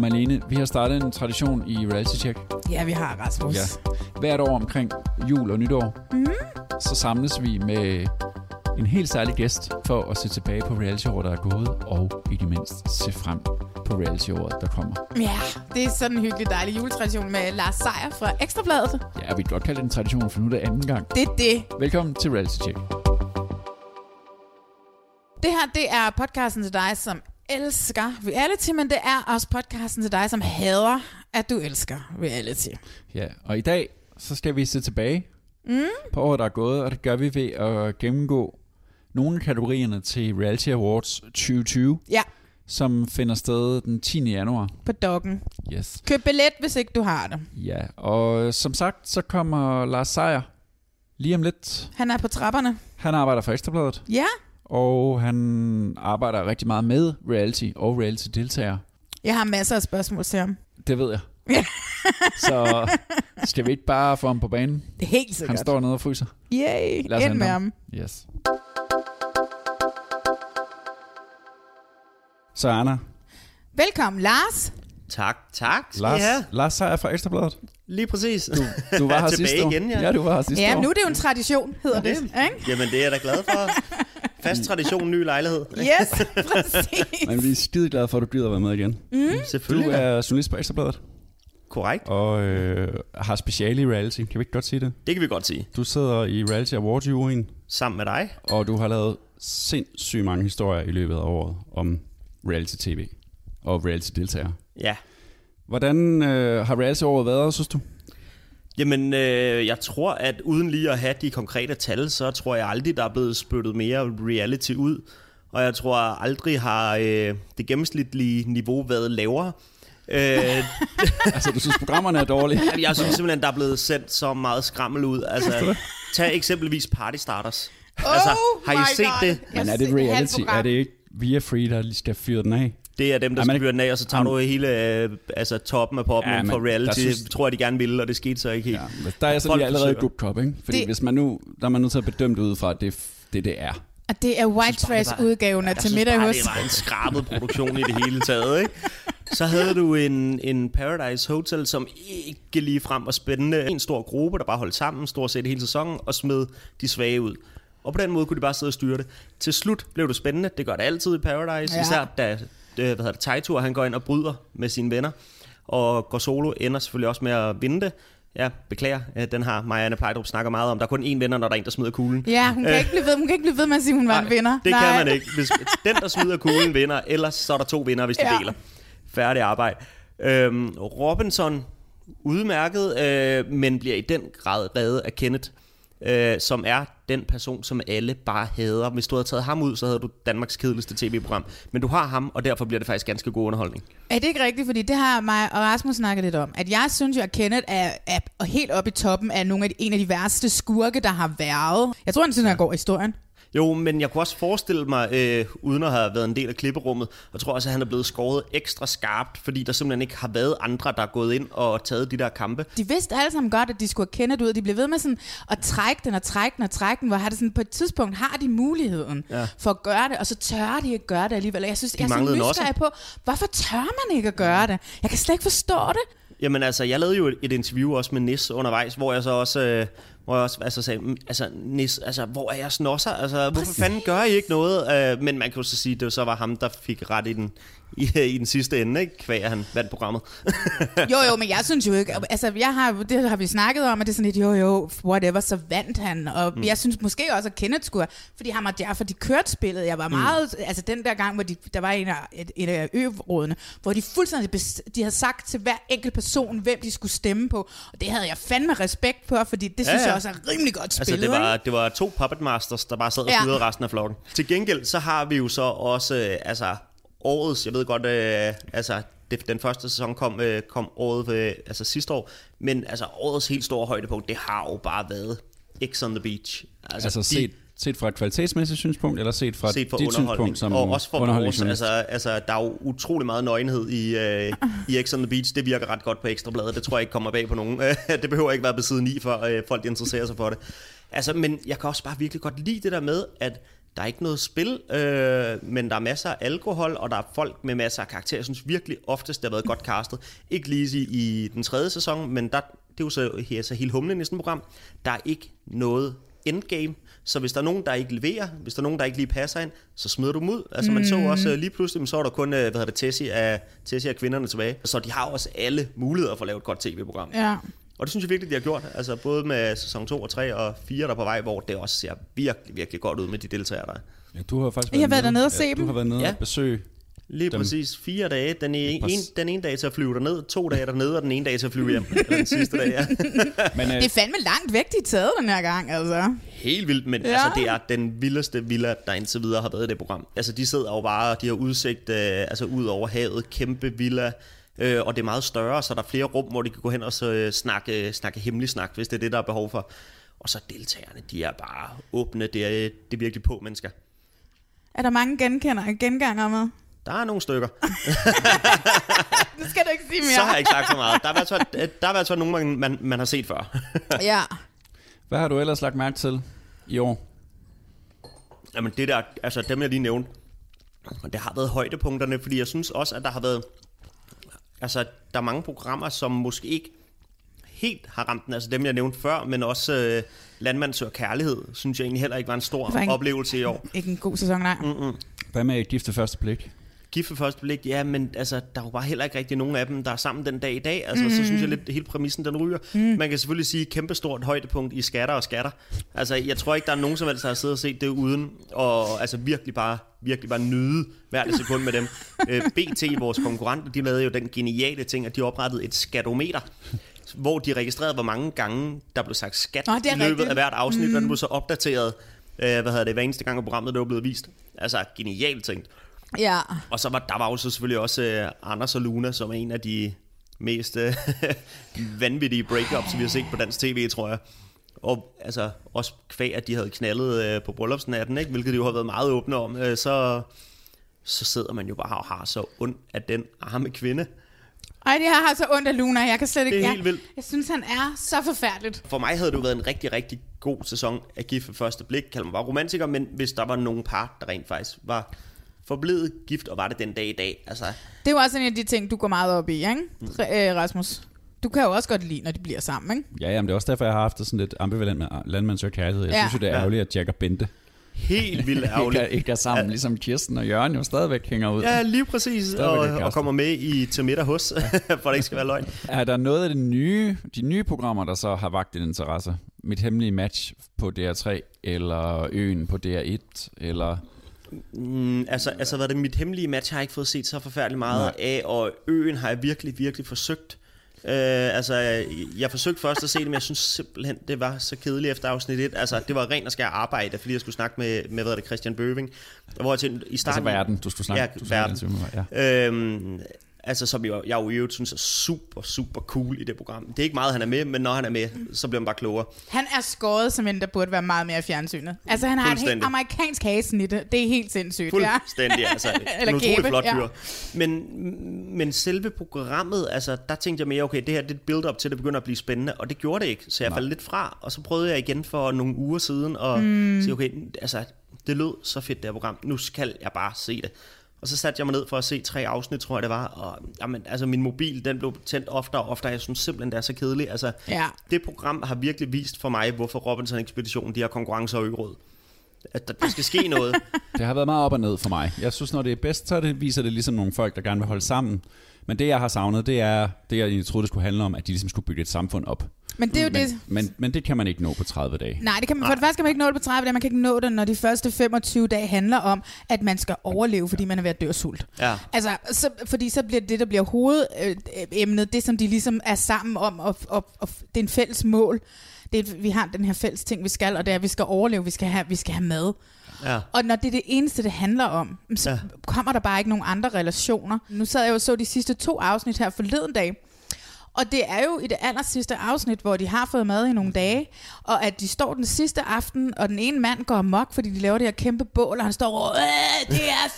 Marlene, vi har startet en tradition i Reality Check. Ja, vi har Rasmus. Ja. Hvert år omkring jul og nytår, mm. så samles vi med en helt særlig gæst for at se tilbage på reality-året, der er gået, og i det mindste se frem på reality-året, der kommer. Ja, det er sådan en hyggelig dejlig juletradition med Lars Seier fra Ekstrabladet. Ja, vi kan godt kalde det en tradition, for nu er det anden gang. Det er det. Velkommen til Reality Check. Det her, det er podcasten til dig, som elsker reality, men det er også podcasten til dig, som hader, at du elsker reality. Ja, og i dag, så skal vi se tilbage mm. på året, der er gået, og det gør vi ved at gennemgå nogle af kategorierne til Reality Awards 2020, Ja, som finder sted den 10. januar. på doggen. Yes. Køb billet, hvis ikke du har det. Ja, og som sagt, så kommer Lars Seier lige om lidt. Han er på trapperne. Han arbejder for Ekstrabladet, Ja, og han arbejder rigtig meget med reality og reality-deltagere. jeg har masser af spørgsmål til ham. Det ved jeg. Ja. så skal vi ikke bare få ham på banen? Det er helt sikkert. Han står nede og fryser. Yay, Lad os ind hente med ham. ham. Yes. Så Anna, Velkommen, Lars. Tak, tak. Lars, have. Lars Seier fra Ekstrabladet. Lige præcis. Du, du var her sidste år. igen, ja. ja. du var her sidste Ja, år. nu er det jo en tradition, hedder det. Ikke? Jamen, det er jeg da glad for. Fast tradition, ny lejlighed. Yes, præcis. Men vi er skide glade for, at du gider at være med igen. Mm. Du Selvfølgelig. er journalist på Ekstrabladet, Korrekt. og øh, har speciale i reality. Kan vi ikke godt sige det? Det kan vi godt sige. Du sidder i Reality Awards juryen, Sammen med dig. og du har lavet sindssygt mange historier i løbet af året om reality-tv og reality-deltagere. Ja. Hvordan øh, har reality-året været, synes du? Jamen, øh, jeg tror, at uden lige at have de konkrete tal, så tror jeg aldrig, der er blevet spyttet mere reality ud. Og jeg tror aldrig har øh, det gennemsnitlige niveau været lavere. Øh, Altså, du synes, programmerne er dårlige? jeg synes simpelthen, der er blevet sendt så meget skrammel ud. Altså, tag eksempelvis Party Starters. Altså, har I Oh set God. det? Men er det reality? Er det ikke Via Free, der lige skal fyre den af? Det er dem, der men- skal fyre den af, og så tager du hele øh, altså, toppen af poppen Ja, ja, for reality. synes- tror jeg, de gerne ville, og det skete så ikke helt. Ja, Ja. der er jeg så Folk lige allerede forsøger. good cop, ikke? Fordi Det- hvis man nu, der er man nødt til at bedømme det ud fra, at det er det, det er. Og det er white trash-udgaven af til middag hos. det var en skrabet produktion i det hele taget, ikke? Så havde du en, en Paradise Hotel, som ikke lige frem var spændende. En stor gruppe, der bare holdt sammen stort set hele sæsonen, og smed de svage ud. Og på den måde kunne de bare sidde og styre det. Til slut blev det spændende. Det gør det altid i Paradise. Ja. Ja. Især da øh, hvad hedder det, Taitur, han går ind og bryder med sine venner. Og går solo, ender selvfølgelig også med at vinde det. Ja, beklager. Øh, Den har Marianne Pejdrup snakker meget om. Der er kun én vinder, når der er en, der smider kuglen. Ja, hun kan, ikke blive ved, hun kan ikke blive ved med at sige, at hun var en vinder. Det Nej. kan man ikke. Hvis den, der smider kuglen, vinder. Ellers så er der to vinder, hvis de ja. deler. Færdig arbejde. Øhm, Robinson, udmærket, øh, men bliver i den grad reddet af Kenneth, øh, som er den person, som alle bare hader. Hvis du havde taget ham ud, så havde du Danmarks kedeligste tv-program. Men du har ham, og derfor bliver det faktisk ganske god underholdning. Er det ikke rigtigt? Fordi det har mig og Rasmus snakket lidt om. At jeg synes jo, at Kenneth er, er helt oppe i toppen af nogle af de, en af de værste skurke, der har været. Jeg tror, han synes, han går i historien. Jo, men jeg kunne også forestille mig, øh, uden at have været en del af klipperummet, og tror også, at han er blevet skåret ekstra skarpt, fordi der simpelthen ikke har været andre, der er gået ind og taget de der kampe. De vidste alle sammen godt, at de skulle have Kenneth ud. De blev ved med sådan at trække den og trække den og trække den, hvor har det sådan, på et tidspunkt har de muligheden ja. for at gøre det, og så tør de ikke gøre det alligevel. Og Jeg synes, de jeg er så manglede en nysgerrig på, hvorfor tør man ikke at gøre det? Jeg kan slet ikke forstå det. Jamen altså, jeg lavede jo et, et interview også med Nis undervejs, hvor jeg så også, øh, hvor jeg også altså, sagde, "Mm, altså, Nis, altså, hvor er jeg snosser? Altså, hvorfor fanden gør I ikke noget? Uh, men man kan jo så sige, at det så var ham, der fik ret i den, i, i den sidste ende, ikke? Kvæg, han vandt programmet. Jo, jo, men jeg synes jo ikke, altså jeg har, det har vi snakket om, at det er sådan lidt, jo, jo, whatever, så vandt han. Og mm. jeg synes måske også, at Kenneth skulle, fordi ham og Jaffa, de kørte spillet. Jeg var meget, mm. altså den der gang, hvor de, der var en af, et, et af ørådene, hvor de fuldstændig, de havde sagt til hver enkelt person, hvem de skulle stemme på. Og det havde jeg fandme respekt på, fordi det synes ja. jeg også er rimelig godt Altså, spillet. det var, ikke? det var to puppet masters, der bare sad og Ja. resten af flokken. Til gengæld, så har vi jo så også, øh, altså, årets, jeg ved godt, øh, altså, det, den første sæson kom, øh, kom året, øh, altså sidste år, men altså, årets helt store højdepunkt, det har jo bare været X on the Beach. Altså, altså de- set, set fra et kvalitetsmæssigt synspunkt, eller set fra set fra dit synspunkt som og også fra vores, altså, altså, der er jo utrolig meget nøgenhed i, øh, i X on the Beach, det virker ret godt på Ekstrabladet, det tror jeg ikke kommer bag på nogen, det behøver ikke være på side 9, for øh, folk interesserer sig for det. Altså, men jeg kan også bare virkelig godt lide det der med, at der er ikke noget spil, øh, men der er masser af alkohol, og der er folk med masser af karakterer. Jeg synes virkelig oftest, det har været godt castet. Ikke lige i, den tredje sæson, men der, det er jo så, her, så helt humlen i sådan et program. Der er ikke noget endgame, så hvis der er nogen, der ikke leverer, hvis der er nogen, der ikke lige passer ind, så smider du dem ud. Altså man så også øh, lige pludselig, så er der kun, øh, hvad hedder det, Tessie af, Tessie af kvinderne tilbage. Så de har også alle muligheder for at lave et godt tv-program. Ja. Og det synes jeg virkelig, de har gjort. Altså både med sæson 2 og 3 og 4, der er på vej, hvor det også ser virkelig, virkelig godt ud med de deltagere, der er. Ja, du har faktisk I har været dernede og se ja, Du dem? har været nede Ja. og besøge Lige Dem. præcis fire dage. Den, er en, den ene dag til at flyve derned, to dage dernede, og den ene dag til at flyve hjem. Eller den sidste dag, ja. Men, øh, Det er fandme langt væk, de er taget den her gang, altså. Helt vildt, men Ja. ja. altså, det er den vildeste villa, der indtil videre har været i det program. Altså, de sidder jo bare, de har udsigt øh, altså, ud over havet, kæmpe villa, øh, og det er meget større, så der er flere rum, hvor de kan gå hen og så, øh, snakke, snakke hemmelig snak, hvis det er det, der er behov for. Og så deltagerne, de er bare åbne, det er, det er virkelig på mennesker. Er der mange genkender, genganger med? Der er nogle stykker. Det skal du ikke sige mere. Så har jeg ikke sagt så meget. Der er i hvert fald, der er i hvert fald nogen, man, man, man har set før. Ja. hvad har du ellers lagt mærke til i år? Jamen det der, altså dem jeg lige nævnte, det har været højdepunkterne, fordi jeg synes også, at der har været, altså der er mange programmer, som måske ikke helt har ramt den, altså dem jeg nævnte før, men også øh, Landmand søger kærlighed, synes jeg egentlig heller ikke var en stor var ikke- oplevelse i år. Ikke en god sæson, nej. Mm. Hvad med gift ved første blik? Gift ved første blik, ja, men altså, der er jo bare heller ikke rigtig nogen af dem, der er sammen den dag i dag. Altså, mm. så synes jeg lidt, hele præmissen, den ryger. Mm. Man kan selvfølgelig sige kæmpestort højdepunkt i skatter og skatter. Altså, jeg tror ikke, der er nogen som helst, der har siddet og set det uden, og altså virkelig bare, virkelig bare nyde hvert sekund med dem. Øh, BT, vores konkurrenter, de lavede jo den geniale ting, at de oprettede et skatometer, hvor de registrerede, hvor mange gange der blev sagt skat Nå, det i løbet rigtigt. af hvert afsnit, mm. og den blev så opdateret, øh, hvad hedder det, hver eneste gang, at programmet det var blevet vist. Altså, genialt tænkt. Ja. Og så var der var jo så selvfølgelig også øh, Anders og Luna, som er en af de mest øh, vanvittige breakups, vi har set på dansk tv, tror jeg. Og altså også kvæg, at de havde knaldet øh, på bryllupsnatten, ikke? hvilket de jo har været meget åbne om, øh, så, så sidder man jo bare og har så ondt af den arme kvinde. Ej, det her har så ondt af Luna. Jeg kan slet ikke... Det er jeg, helt vildt. Jeg synes, han er så forfærdeligt. For mig havde det jo været en rigtig, rigtig god sæson af Gift ved første blik. Kald mig bare romantiker, men hvis der var nogen par, der rent faktisk var forblevet gift, og var det den dag i dag, altså Det er jo også en af de ting, du går meget op i, ikke? Mm. Øh, Rasmus. Du kan jo også godt lide, når de bliver sammen, ikke? Ja, jamen, det er også derfor, jeg har haft det sådan lidt ambivalent med Landmand søger kærlighed. Jeg Ja. synes jo, det er Ja. ærgerligt, at Jack og Bente helt vildt ikke, ærgerligt. er, ikke er sammen, ligesom Kirsten og Jørgen jo stadigvæk hænger ud. Ja, lige præcis. Og, og kommer med i til middag hos, for det ikke skal være løgn. Er der noget af det nye, de nye programmer, der så har vagt din interesse? Mit hemmelige match på DR3, eller Øen på DR1, eller... Mm, altså, altså, hvad det mit hemmelige match har jeg ikke fået set så forfærdeligt meget Nej. af, og øen har jeg virkelig, virkelig forsøgt. Øh, altså, jeg forsøgte først at se det, men jeg synes simpelthen, det var så kedeligt efter afsnit 1. Altså, det var ren og skær arbejde, fordi jeg skulle snakke med, med hvad er det, Christian Bøving. Hvor jeg til, i Altså starten, verden, du skulle snakke. Ja, du skulle verden. snakke ja. Øhm, altså som jeg, jeg jo i øvrigt synes er super, super cool i det program. Det er ikke meget, han er med, men når han er med, så bliver han bare klogere. Han er skåret som en, der burde være meget mere i fjernsynet. Altså, han har et helt amerikansk hasenitte. Det er helt sindssygt, ja. Fuldstændig, altså. Eller en kæbe, flot ja. fyr. Men, men selve programmet, altså, der tænkte jeg mere, okay, det her det er et build-up til, at det begynder at blive spændende, og det gjorde det ikke, så jeg faldt lidt fra, og så prøvede jeg igen for nogle uger siden, og mm. sige, okay, altså, det lød så fedt, det her program, nu skal jeg bare se det. Og så satte jeg mig ned for at se tre afsnit, tror jeg det var. Og jamen, altså, min mobil, den blev tændt oftere og oftere. Jeg synes simpelthen, det er så kedeligt. Altså, Ja. det program har virkelig vist for mig, hvorfor Robinson Ekspedition, de har konkurrencer og øgeråd. At der, der skal ske noget. Det har været meget op og ned for mig. Jeg synes, når det er bedst, så det, viser det ligesom nogle folk, der gerne vil holde sammen. Men det, jeg har savnet, det er det, jeg egentlig troede, det skulle handle om, at de ligesom skulle bygge et samfund op. Men det er jo men, det... Men, men det kan man ikke nå på 30 dage. Nej, det kan man, for det første kan man ikke nå det på 30 dage. Man kan ikke nå det, når de første 25 dage handler om, at man skal overleve, fordi man er ved at dø af sult. Ja. Altså, så, fordi så bliver det, der bliver hovedemnet, det som de ligesom er sammen om, og, og, og det er en fælles mål. Det er, vi har den her fælles ting, vi skal, og det er, at vi skal overleve, vi skal have, vi skal have mad. Ja. Og når det er det eneste, det handler om, så Ja. ja. kommer der bare ikke nogen andre relationer. Nu sad jeg jo og så de sidste to afsnit her forleden dag, og det er jo i det aller sidste afsnit, hvor de har fået mad i nogle dage, og at de står den sidste aften, og den ene mand går amok, fordi de laver det her kæmpe bål, og han står og "Øh, det er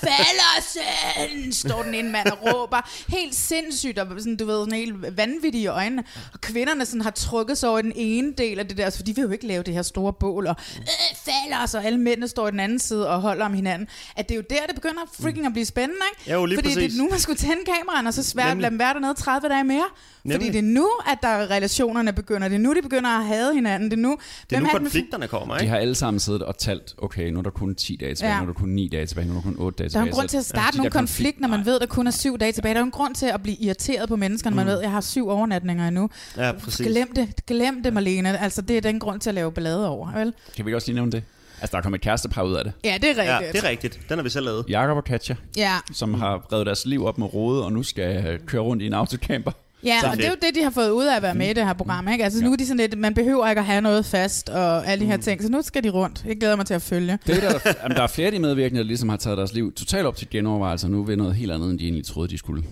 Fallersen, står den ene mand og råber. Helt sindssygt, og sådan, du ved, sådan helt vanvittige i øjnene. Og kvinderne sådan har trukket sig over i den ene del af det der, for de vil jo ikke lave det her store bål, og øh, Fallers, og alle mændene står i den anden side og holder om hinanden. At det er jo der, det begynder freaking at blive spændende, ikke? Jo, lige Fordi det præcis. er nu, man skulle tænde kameraerne, og så svært lade dem være dernede 30 dage mere. Fordi Nemlig. Det er nu, at der relationerne begynder. Det er nu, de begynder at hade hinanden. Det er nu, Det er hvem nu er konflikterne kommer, De ikke? har alle sammen siddet og talt, okay, nu er der kun 10 dage tilbage, Ja. nu er der kun 9 dage tilbage, nu er der kun 8 dage Der er tilbage. en grund til at starte de nogle konflikt, når man nej. ved, at der kun er syv dage tilbage. Der er en grund til at blive irriteret på mennesker, når man ved, at jeg har syv overnatninger endnu. Ja, præcis. Glem det, glem det, Marlene. Altså, det er den grund til at lave ballade over, vel? Kan vi ikke også lige nævne det? Altså, der er kommet et kærestepar ud af det. Ja, det er Ja, rigtigt. det er rigtigt. Den har vi selv lavet. Jakob og Katja, Ja, som har reddet deres liv op med rode, og nu skal øh, køre rundt i en autocamper. Ja, Så og det er jo det, de har fået ud af at være med i det her program. Ikke? Altså, nu er de sådan lidt, man behøver ikke at have noget fast og alle de her ting, så nu skal de rundt. Jeg glæder mig til at følge. Det er der, jamen, der er flere af de medvirkende, der ligesom har taget deres liv totalt op til genovervejelse, og nu ved noget helt andet, end de egentlig troede, de skulle.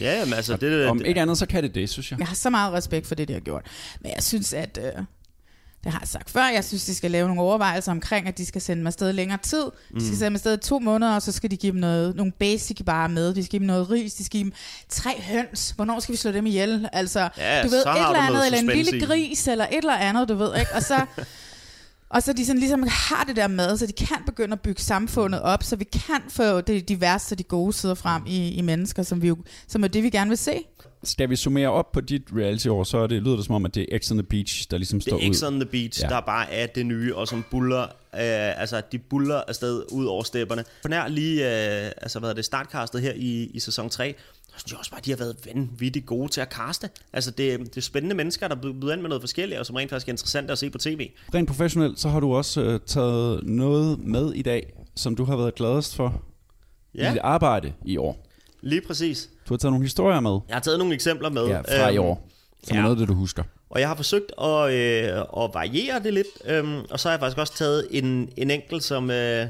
Ja, jamen, altså, det, Om det, ikke andet, så kan det det, synes jeg. Jeg har så meget respekt for det, de har gjort. Men jeg synes, at... Øh, det har jeg sagt før. Jeg synes, de skal lave nogle overvejelser omkring, at de skal sende dem afsted længere tid. De skal sende dem afsted i to måneder, og så skal de give dem noget, nogle basic bare med. De skal give dem noget ris, de skal give dem tre høns. Hvornår skal vi slå dem ihjel? Altså, Ja, du ved, et eller andet, eller en lille gris, eller et eller andet, du ved, ikke? Og så... Og så de sådan ligesom har det der med, så de kan begynde at bygge samfundet op, så vi kan få det, de værste og de gode sider frem i, i mennesker, som, vi jo, som er det, vi gerne vil se. Skal vi summere op på dit reality-år, så er det, lyder det som om, at det er X on the Beach, der ligesom står det er X ud. on the Beach, Ja. der bare er det nye, og som buller, øh, altså de buller afsted ud over stepperne. For nær lige, øh, altså hvad er det, startcastet her i, i sæson 3, så synes jeg også bare, at de har været vanvittigt gode til at kaste. Altså det, det er spændende mennesker, der byder ind med noget forskelligt, og som rent faktisk er interessant at se på tv. Rent professionelt, så har du også øh, taget noget med i dag, som du har været gladest for ja. i dit arbejde i år. lige præcis. Du har taget nogle historier med Jeg har taget nogle eksempler med. ja, fra i øhm, år, som ja. er noget, det du husker. Og jeg har forsøgt at, øh, at variere det lidt, øhm, og så har jeg faktisk også taget en, en enkelt, som, øh,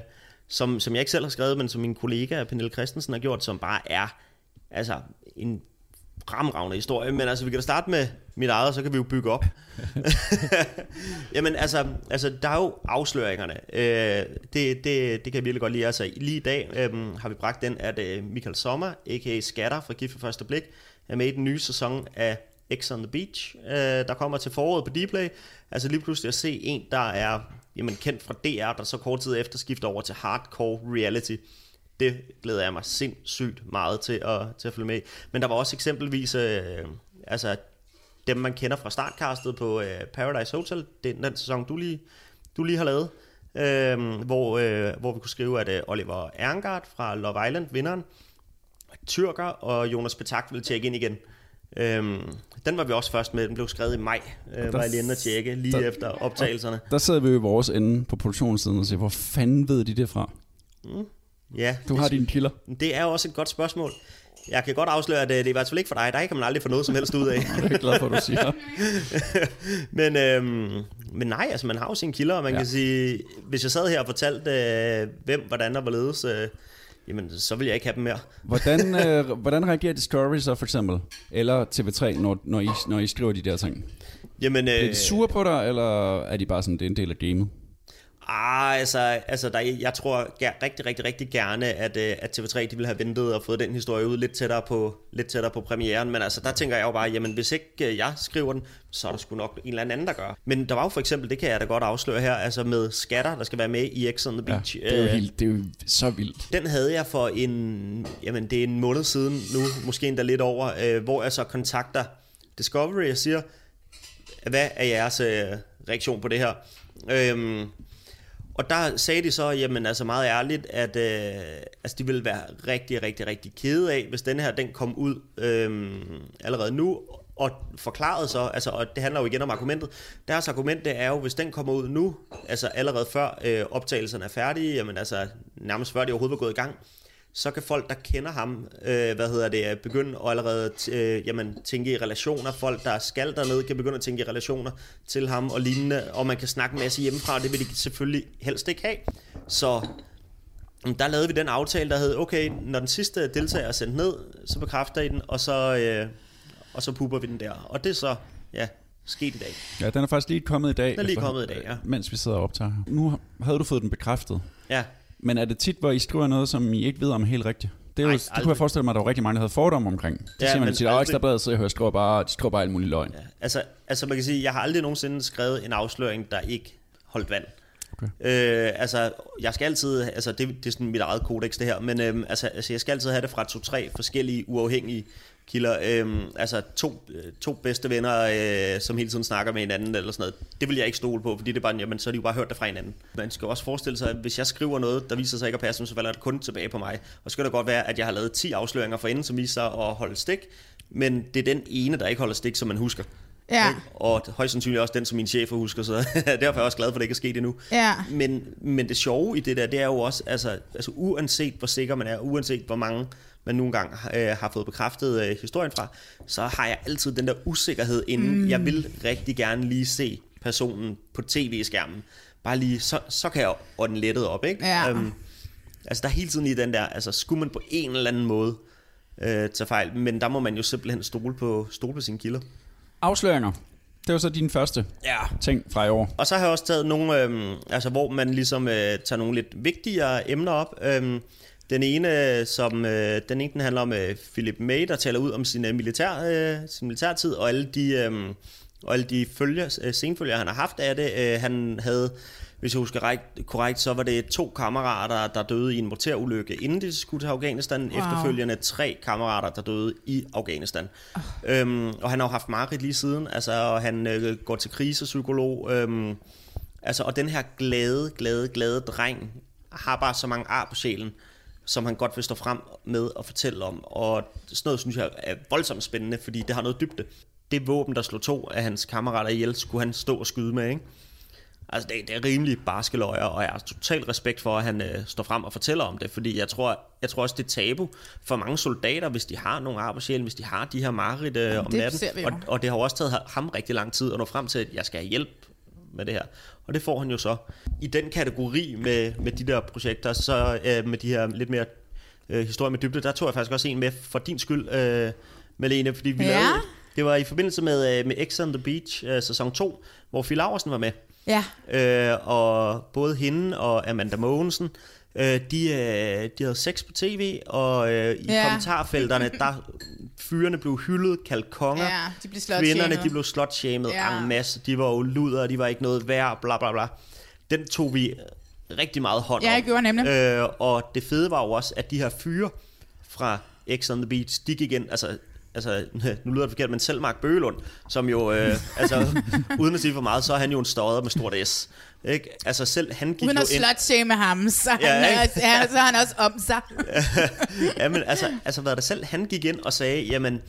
som, som jeg ikke selv har skrevet, men som min kollega Pernille Christensen har gjort, som bare er altså, en fremragende historie. Men altså, vi kan da starte med mit eget, så kan vi jo bygge op. Jamen altså, altså, der er jo afsløringerne. Øh, det, det, det kan jeg virkelig godt lide. Altså, lige i dag øh, har vi bragt den, at øh, Michael Sommer, a.k.a. Skatter fra Gift for Første Blik, er med i den nye sæson af X on the Beach, øh, der kommer til foråret på Dplay. Altså lige pludselig at se en, der er jamen, kendt fra DR, der så kort tid efter skifter over til hardcore reality. Det glæder jeg mig sindssygt meget til at, til at følge med. Men der var også eksempelvis øh, altså, dem, man kender fra startcastet på øh, Paradise Hotel, er den sæson, du lige, du lige har lavet, øh, hvor, øh, hvor vi kunne skrive, at øh, Oliver Erngard fra Love Island, vinderen, tyrker, og Jonas Petak ville tjekke ind igen. Øhm, den var vi også først med, den blev skrevet i maj, øh, var jeg lige inde og tjekke, lige der- efter optagelserne. Der sidder vi jo i vores ende på produktionssiden og siger, hvor fanden ved de det fra? Ja, Du har dine kilder. det er også et godt spørgsmål. Jeg kan godt afsløre, at øh, det er i hvert fald ikke for dig. Der kan man aldrig få noget som helst ud af. Det er jeg glad for, at du siger. men, øhm, men nej, altså man har jo sine kilder, og man Ja. ja. kan sige, hvis jeg sad her og fortalte, øh, hvem, hvordan og hvorledes, øh, jamen så vil jeg ikke have dem mere. Hvordan, øh, hvordan reagerer Discovery så for eksempel? Eller TV3, når, når, I, når I skriver de der ting? Jamen, øh, Er de sure på dig, eller er de bare sådan, det er en del af gamet? Ah, altså, altså der, jeg tror ger- rigtig, rigtig, rigtig gerne, at, øh, at TV3 de ville have ventet og fået den historie ud lidt tættere på, lidt tættere på premieren. Men altså, der tænker jeg jo bare, jamen hvis ikke øh, jeg skriver den, så er der sgu nok en eller anden, der gør. Men der var jo for eksempel, det kan jeg da godt afsløre her, altså med skatter, der skal være med i X on the Ja, Beach. det, er jo Øh, helt, det er jo så vildt. Den havde jeg for en, jamen det er en måned siden nu, måske endda lidt over, øh, hvor jeg så kontakter Discovery og siger, hvad er jeres øh, reaktion på det her? Øhm, og der sagde de så, jamen altså meget ærligt, at øh, altså de ville være rigtig, rigtig, rigtig kede af, hvis den her, den kom ud øh, allerede nu, og forklarede så, altså, og det handler jo igen om argumentet, deres argument det er jo, hvis den kommer ud nu, altså allerede før øh, optagelserne er færdige, jamen altså nærmest før de overhovedet var gået i gang, så kan folk, der kender ham, øh, hvad hedder det, begynde at allerede øh, jamen, tænke i relationer. Folk, der skal derned, kan begynde at tænke i relationer til ham og lignende, og man kan snakke en masse hjemmefra, og det vil de selvfølgelig helst ikke have. Så mm, der lavede vi den aftale, der hed, okay, når den sidste deltager er sendt ned, så bekræfter I den, og så, øh, og så puber vi den der. Og det er så, ja, sket i dag. Ja, den er faktisk lige kommet i dag. Den er lige efter- kommet i dag, ja. Mens vi sidder og optager. Nu havde du fået den bekræftet. Ja, Men er det tit, hvor I skriver noget, som I ikke ved om helt rigtigt? Det, er jo, Nej, det kunne jeg forestille mig, at der var rigtig mange, der havde fordomme omkring. Det Ja, siger man men tit, at aldrig- Ekstrabladet så jeg hører, skriver bare, de skriver bare alt muligt løgn. Ja, altså, altså man kan sige, jeg har aldrig nogensinde skrevet en afsløring, der ikke holdt vand. Okay. Øh, altså, jeg skal altid, altså det, det er sådan mit eget kodex det her, men øhm, altså, altså, jeg skal altid have det fra to-tre forskellige uafhængige kilder. Øhm, altså to, øh, to bedste venner, øh, som hele tiden snakker med hinanden eller sådan noget. Det vil jeg ikke stole på, fordi det er bare, jamen, så har de jo bare hørt det fra hinanden. Man skal også forestille sig, at hvis jeg skriver noget, der viser sig ikke at passe, så falder det kun tilbage på mig. Og så kan det godt være, at jeg har lavet 10 afsløringer for enden, som viser sig at holde stik, men det er den ene, der ikke holder stik, som man husker. Ja. Og højst sandsynligt også den, som min chef husker, så derfor er jeg også glad for, at det ikke er sket endnu. Ja. Men, men det sjove i det der, det er jo også, altså, altså uanset hvor sikker man er, uanset hvor mange man nogle gange øh, har fået bekræftet øh, historien fra, så har jeg altid den der usikkerhed inden. Mm. Jeg vil rigtig gerne lige se personen på tv-skærmen. Bare lige, så, så kan jeg ånde lettet op, ikke? Ja. Øhm, altså der er hele tiden i den der, altså skulle man på en eller anden måde øh, tage fejl, men der må man jo simpelthen stole på, stole på sine kilder. Afsløringer. Det var så din første Ja. ting fra i år. Og så har jeg også taget nogle, øhm, altså hvor man ligesom øh, tager nogle lidt vigtigere emner op. Øhm, den ene, som, øh, den ene den handler om øh, Philip May, der taler ud om sin, øh, militær, øh, sin militærtid, og alle de, øh, og alle de følger, øh, senfølger, han har haft af det. Øh, han havde, hvis jeg husker korrekt, korrekt, så var det to kammerater, der døde i en morterulykke, inden de skulle til Afghanistan. Wow. Efterfølgende tre kammerater, der døde i Afghanistan. Oh. Øhm, og han har jo haft mareridt lige siden, altså, og han øh, går til krisepsykolog. Øhm, altså, og den her glade, glade, glade dreng har bare så mange ar på sjælen, som han godt vil stå frem med og fortælle om. Og sådan noget, synes jeg, er voldsomt spændende, fordi det har noget dybde. Det våben, der slog to af hans kammerater ihjel, skulle han stå og skyde med, ikke? Altså, det, det er rimelig barske løjer, og jeg har totalt respekt for, at han øh, står frem og fortæller om det, fordi jeg tror, jeg tror også, det er tabu for mange soldater, hvis de har nogle ar på sjælen, hvis de har de her mareridt øh, om natten. Og, og det har også taget ham rigtig lang tid at nå frem til, at jeg skal have hjælp med det her. Og det får han jo så. I den kategori med, med de der projekter, så øh, med de her lidt mere øh, historier med dybde, der tog jeg faktisk også en med for din skyld, øh, Malene, fordi vi Ja. lavede, det var i forbindelse med, øh, med X on the Beach øh, sæson 2, hvor Phil Laversen var med. Ja. Øh, og både hende og Amanda Mogensen, øh, de, øh, de havde sex på tv, og øh, i Ja. ja. kommentarfelterne, der fyrene blev hyldet, kaldt konger. Ja, de blev. Kvinderne, de blev slutshamed Ja. ja. en masse. De var jo luder, de var ikke noget værd, bla bla bla. Den tog vi rigtig meget hånd Ja, om. jeg gjorde nemlig. Øh, og det fede var jo også, at de her fyre fra X on the Beach, de gik ind, altså altså, nu lyder det forkert, men selv Mark Bøgelund, som jo, øh, altså, uden at sige for meget, så er han jo en stodder med stort S. Ikke? Altså selv han gik Uden jo ind... slutshame ham, så, Ja, han, er, ja, så han også om sig. ja, men altså, altså hvad der selv, han gik ind og sagde, jamen,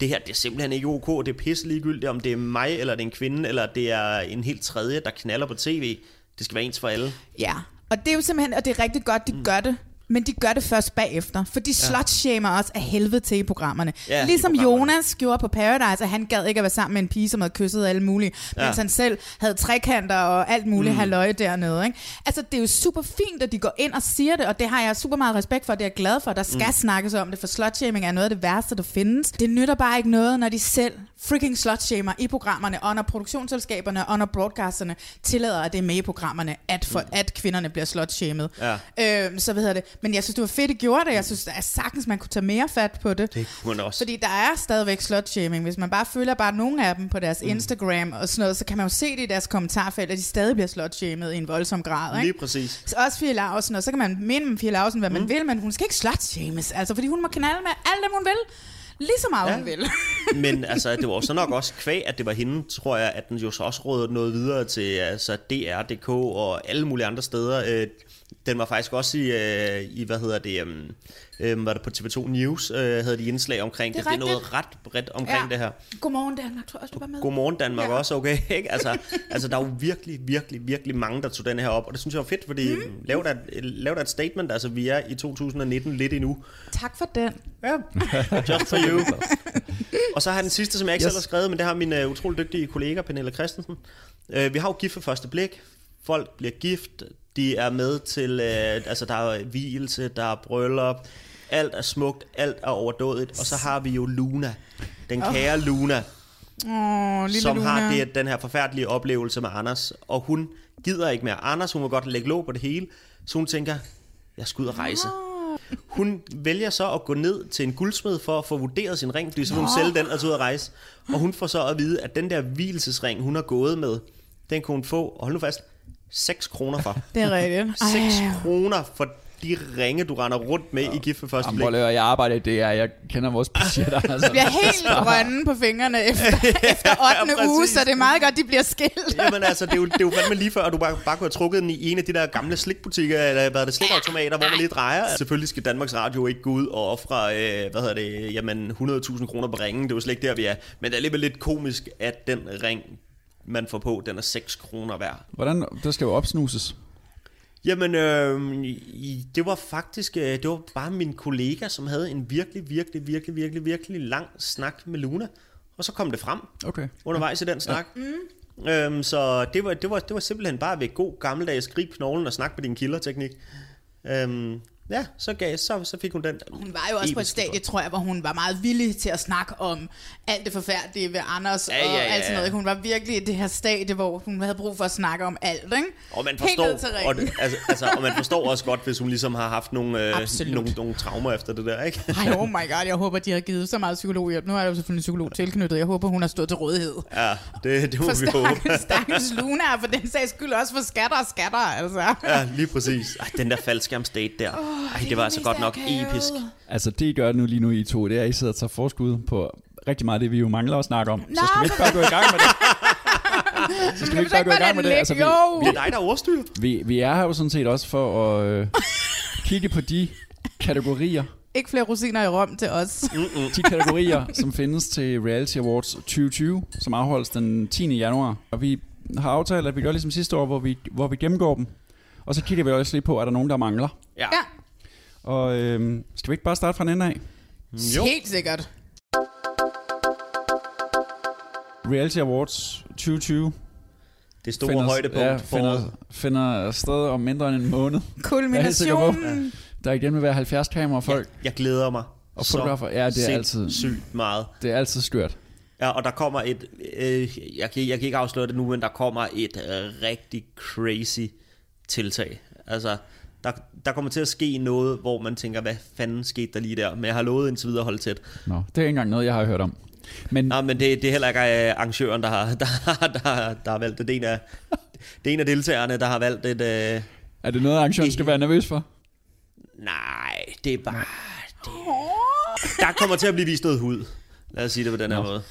det her, det er simpelthen ikke ok, det er pisse ligegyldigt, om det er mig, eller det er en kvinde, eller det er en helt tredje, der knaller på tv. Det skal være ens for alle. Ja, og det er jo simpelthen, og det er rigtig godt, de mm. gør det. Men de gør det først bagefter, for de slut-shamer os af helvede til i programmerne. Ja, i ligesom programmerne. Jonas gjorde på Paradise, at han gad ikke at være sammen med en pige, som havde kysset alle mulige, ja. mens han selv havde trekanter og alt muligt mm. halløj dernede. Ikke? Altså, det er jo super fint, at de går ind og siger det, og det har jeg super meget respekt for, det er jeg glad for. Der skal mm. snakkes om det, for slutshaming er noget af det værste, der findes. Det nytter bare ikke noget, når de selv freaking slutshamer i programmerne, og når produktionsselskaberne og når broadcasterne tillader, at det er med i programmerne, at, for, at kvinderne bliver slutshamet. Ja. Øhm, så hvad hedder det? Men jeg synes, det var fedt, at gjorde det. Jeg synes, at sagtens man kunne tage mere fat på det. Det kunne man også. Fordi der er stadigvæk slutshaming. Hvis man bare følger bare nogle af dem på deres mm. Instagram og sådan noget, så kan man jo se det i deres kommentarfelt, at de stadig bliver slutshamet i en voldsom grad. Ikke? Lige præcis. Så også Fie Lausen, og så kan man mene med Fie Lausen, hvad man vil, men hun skal ikke slutshames, altså fordi hun må knalde med alt dem, hun vil. Lige så meget, ja. Hun vil. Men altså, det var så nok også kvæg, at det var hende, tror jeg, at den jo så også rådede noget videre til altså, DR.dk og alle mulige andre steder. Øh, Den var faktisk også i, øh, i hvad hedder det, øh, var det på TV2 News, øh, havde de indslag omkring Det det. er Det er noget ret bredt omkring det her. Godmorgen Danmark, tror jeg også, du var med. Godmorgen Danmark Ja. ja. også, okay? Ikke? Altså, altså, der er jo virkelig, virkelig, virkelig mange, der tog den her op, og det synes jeg var fedt, fordi mm. lav, da, et- lav da et statement, altså vi er i 2019 lidt endnu. Tak for den. Ja, just for you. og så har den sidste, som jeg ikke yes. selv har skrevet, men det har min uh, utrolig dygtige kollega, Pernille Christensen. Uh, vi har jo gift for første blik. Folk bliver gift. De er med til, uh, altså der er hvilelse, der er bryllup. Alt er smukt, alt er overdådigt. Og så har vi jo Luna, den kære oh. Luna, Åh, lille som Luna. har det, den her forfærdelige oplevelse med Anders. Og hun gider ikke mere. Anders, hun vil godt lægge låg på det hele. Så hun tænker, jeg skal ud og rejse. Hun vælger så at gå ned til en guldsmed for at få vurderet sin ring, fordi så vil hun sælge den og tage ud og rejse. Og hun får så at vide, at den der hvilesesring, hun har gået med, den kunne hun få, og hold nu fast, 6 kroner for. Det er rigtigt. 6 kroner for de ringe, du render rundt med i gift ved første Jamen, blik. høre, jeg arbejder i det her. Jeg kender vores budgetter. Altså. Jeg bliver helt grønne på fingrene efter, efter 8. Ja, uge, så det er meget godt, de bliver skilt. Jamen altså, det er jo, det er jo fandme lige før, at du bare, bare kunne have trukket den i en af de der gamle slikbutikker, eller hvad er det, slikautomater, hvor man lige drejer. Selvfølgelig skal Danmarks Radio ikke gå ud og ofre, øh, hvad hedder det, jamen 100.000 kroner på ringen. Det er jo slet ikke der, vi er. Men det er alligevel lidt komisk, at den ring, man får på, den er 6 kroner værd. Hvordan, det skal jo opsnuses. Jamen, øh, det var faktisk, øh, det var bare min kollega, som havde en virkelig, virkelig, virkelig, virkelig, virkelig lang snak med Luna. Og så kom det frem Okay. undervejs i den snak. Mm. Øhm, så det var, det, var, det var simpelthen bare ved god gammeldags grib knoglen og snak med din kilder-teknik. Øhm, ja, så, gav, så, så fik hun den. Hun var jo også på et stadie, tror jeg, hvor hun var meget villig til at snakke om alt det forfærdelige ved Anders Ja, og ja, ja, alt sådan noget. Hun var virkelig i det her stadie, hvor hun havde brug for at snakke om alt, ikke? Og man forstår, og, altså, altså, og man forstår også godt, hvis hun ligesom har haft nogle, øh, nogle, nogle traumer efter det der, ikke? Ej, oh my god, jeg håber, de har givet så meget psykologhjælp. Nu er der jo selvfølgelig en psykolog tilknyttet. Jeg håber, hun har stået til rådighed. Ja, det, det må For vi håbe. stakkels, Luna, og for den sags skyld også for skatter og skatter, altså. Ja, lige præcis. Ej, den der faldskærmsdate der. Ej, det var altså godt nok episk. Altså det I gør nu lige nu I to, det er, at I sidder og tager forskud på rigtig meget af det, vi jo mangler at snakke om. Så Nå, skal vi ikke bare gå i gang med det. Så skal vi ikke bare gå i gang med det. Altså, vi. Det er dig, der er ordstyr. vi, vi er her jo sådan set også for at øh, kigge på de kategorier, Ikke flere rosiner i rom til os. de kategorier, som findes til Reality Awards 2020, som afholdes den 10. januar. Og vi har aftalt, at vi gør ligesom sidste år, hvor vi, hvor vi gennemgår dem. Og så kigger vi også lige på, er der nogen, der mangler. Ja. Ja, Og øh, skal vi ikke bare starte fra en ende af? Jo. helt sikkert. Reality Awards 2020 Det store højdepunkt ja, for finder, finder sted om mindre end en måned. Jeg er. Kulminationen. Der igen vil være 70 kamerafolk. Jeg glæder mig Og fotografer. Ja, det er altid- sygt meget. Det er altid skørt. Ja, og der kommer et, øh, jeg, kan, jeg kan ikke afsløre det nu, men der kommer et øh, rigtig crazy tiltag. Altså, der, der kommer til at ske noget, hvor man tænker, hvad fanden skete der lige der? Men jeg har lovet indtil videre at holde tæt. Nå, det er ikke engang noget, jeg har hørt om. Men Nej, men det, det er heller ikke øh, arrangøren, der har, der, der, der har valgt det. Det er en af, det er en af deltagerne, der har valgt et... Øh, er det noget, arrangøren skal være nervøs for? nej, det er bare... Det, der kommer til at blive vist noget hud. Lad os sige det på den her Nå. måde.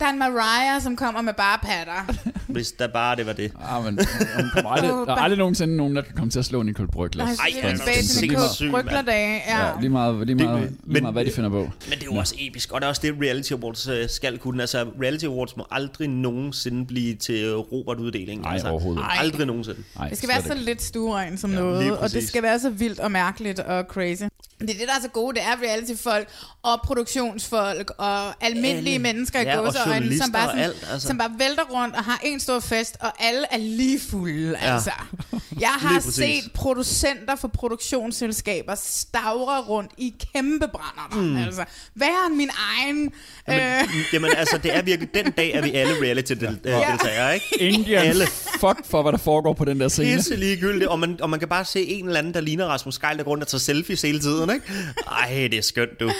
Der er en Mariah, som kommer med bare patter. hvis der bare det var det. Ah, men hun kommer aldrig, der er aldrig nogensinde nogen, der kan komme til at slå Nicole Brygler. Ej, Ej, det er tilbage til sindssygt, Nicole mand. Ja. Ja, lige meget, lige meget, lige men- meget hvad de finder på. Men det er jo også episk, og det er også det, Reality Awards øh, skal kunne. Altså, Reality Awards må aldrig nogensinde blive til Robert-uddelingen. Nej, altså, overhovedet ikke. Aldrig nogensinde. Nej, Det skal være så ikke. lidt stueren som Ja, lige noget, og det skal være så vildt og mærkeligt og crazy. Det er det, der er så gode, det er reality-folk og produktionsfolk og almindelige Alle. mennesker i Ja, gåseøjne, som bare, og sådan, alt, altså. som bare vælter rundt og har en stor fest, og alle er lige fulde, Ja. altså. Jeg har set producenter for produktionsselskaber stavre rundt i kæmpe brænder, mm. altså. Værre end min egen... Jamen, øh, jamen altså, det er virkelig, den dag er vi alle reality-deltagere, ikke? Indian, Alle. fuck for, hvad der foregår på den der scene. Pisse ligegyldigt, og man, og man kan bare se en eller anden, der ligner Rasmus Geil, der går rundt og tager selfies hele tiden, ikke? Ej, det er skønt, du.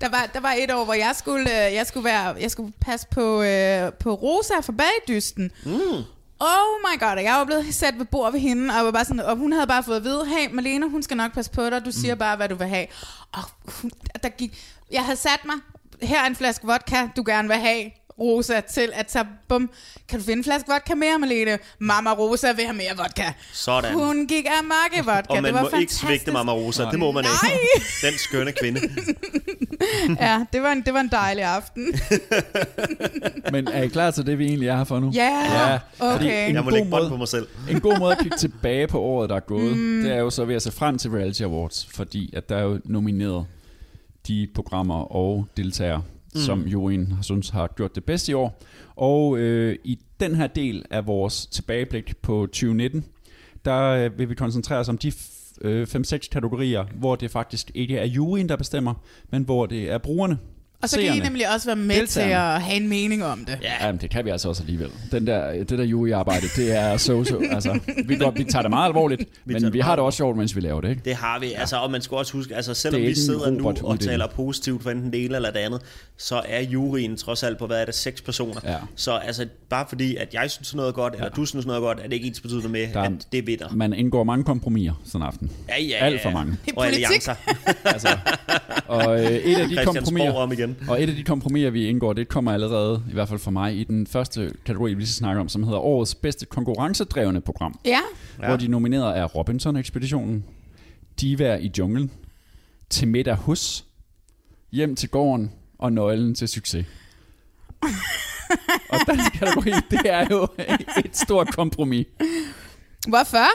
Der var, der var et år, hvor jeg skulle, øh, jeg skulle, være, jeg skulle passe på, øh, på Rosa fra bagdysten. Mm. Oh my god, og jeg var blevet sat ved bord ved hende, og, var bare sådan, og hun havde bare fået at vide, hey Malene, hun skal nok passe på dig, du siger mm. bare, hvad du vil have. Og hun, der gik, jeg havde sat mig, her er en flaske vodka, du gerne vil have. Rosa til at tage, bum, kan du finde en flaske vodka mere, Malene? Mamma Rosa vil have mere vodka. Sådan. Hun gik af makke vodka. Og man det var må ikke fantastisk. svigte Mama Rosa, det må man Nej. ikke. Den skønne kvinde. Ja, det var en, det var en dejlig aften. Men er I klar til det, vi egentlig er her for nu? Ja, fordi okay. en Jeg må god lægge måde- på mig selv. En god måde at kigge tilbage på året, der er gået, mm. det er jo så ved at se frem til Reality Awards, fordi at der er jo nomineret de programmer og deltagere, mm. som juryen har synes har gjort det bedste i år. Og øh, i den her del af vores tilbageblik på 2019, der øh, vil vi koncentrere os om de 5-6 kategorier, hvor det faktisk ikke er juryen, der bestemmer, men hvor det er brugerne. Og så kan I nemlig også være med til at have en mening om det. Ja, Jamen, det kan vi altså også alligevel. Den der, det der juryarbejde, det er så så. Altså, vi, går, vi tager det meget alvorligt, tager men vi har det også sjovt, mens vi laver det, ikke? Det har vi, altså, og man skal også huske, altså selvom vi sidder nu og taler positivt for enten det ene eller det andet, så er juryen trods alt på, hvad er det, seks personer. Ja. Så altså, bare fordi, at jeg synes noget er godt, eller du synes noget er godt, er det ikke ens betydende med, Der er- at det vinder. Man indgår mange kompromiser sådan en aften. Ja, ja, ja. Alt for mange. Det er Og politik. alliancer. Altså, og øh, et af de kompromiser, om igen. Og et af de kompromiser, vi indgår, det kommer allerede, i hvert fald for mig, i den første kategori, vi skal snakke om, som hedder årets bedste konkurrencedrevne program. Ja, Ja. Hvor de nominerede er Robinson-ekspeditionen, Diva i junglen, Til middag hos, Hjem til gården og Nøglen til succes. og den kategori, det er jo et stort kompromis. hvorfor?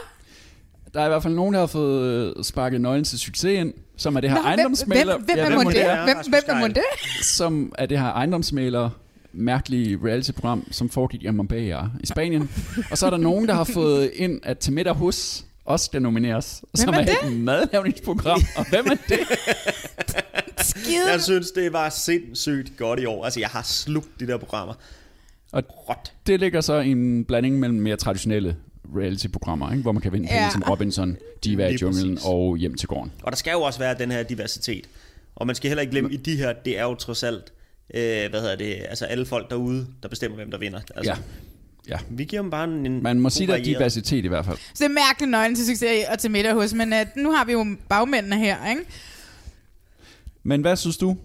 Der er i hvert fald nogen, der har fået øh, sparket nøglen til succes ind, som er det her Nå, hvem, ejendomsmaler, hvem, hvem, Ja, er hvem må det? være? Hvem, hvem er det? som er det her ejendomsmaler mærkelige reality-program, som foregik i Marbella i Spanien. og så er der nogen, der har fået ind, at til middag hos også skal nomineres, som er er, det? et madlavningsprogram. Og hvem er det? Skide. Jeg synes, det var sindssygt godt i år. Altså, jeg har slugt de der programmer. Og Råt. det ligger så i en blanding mellem mere traditionelle reality-programmer, ikke? hvor man kan vinde penge Ja. som Robinson, Diva i junglen præcis. og Hjem til gården. Og der skal jo også være den her diversitet. Og man skal heller ikke glemme, i de her, det er jo trods alt, øh, hvad hedder det, altså alle folk derude, der bestemmer, hvem der vinder. Altså, Ja. ja. Vi giver dem bare en, Man må sige, der er diversitet i hvert fald. Så det er mærkeligt nøglen til succes og til middag hos, men uh, nu har vi jo bagmændene her, ikke? Men hvad synes du,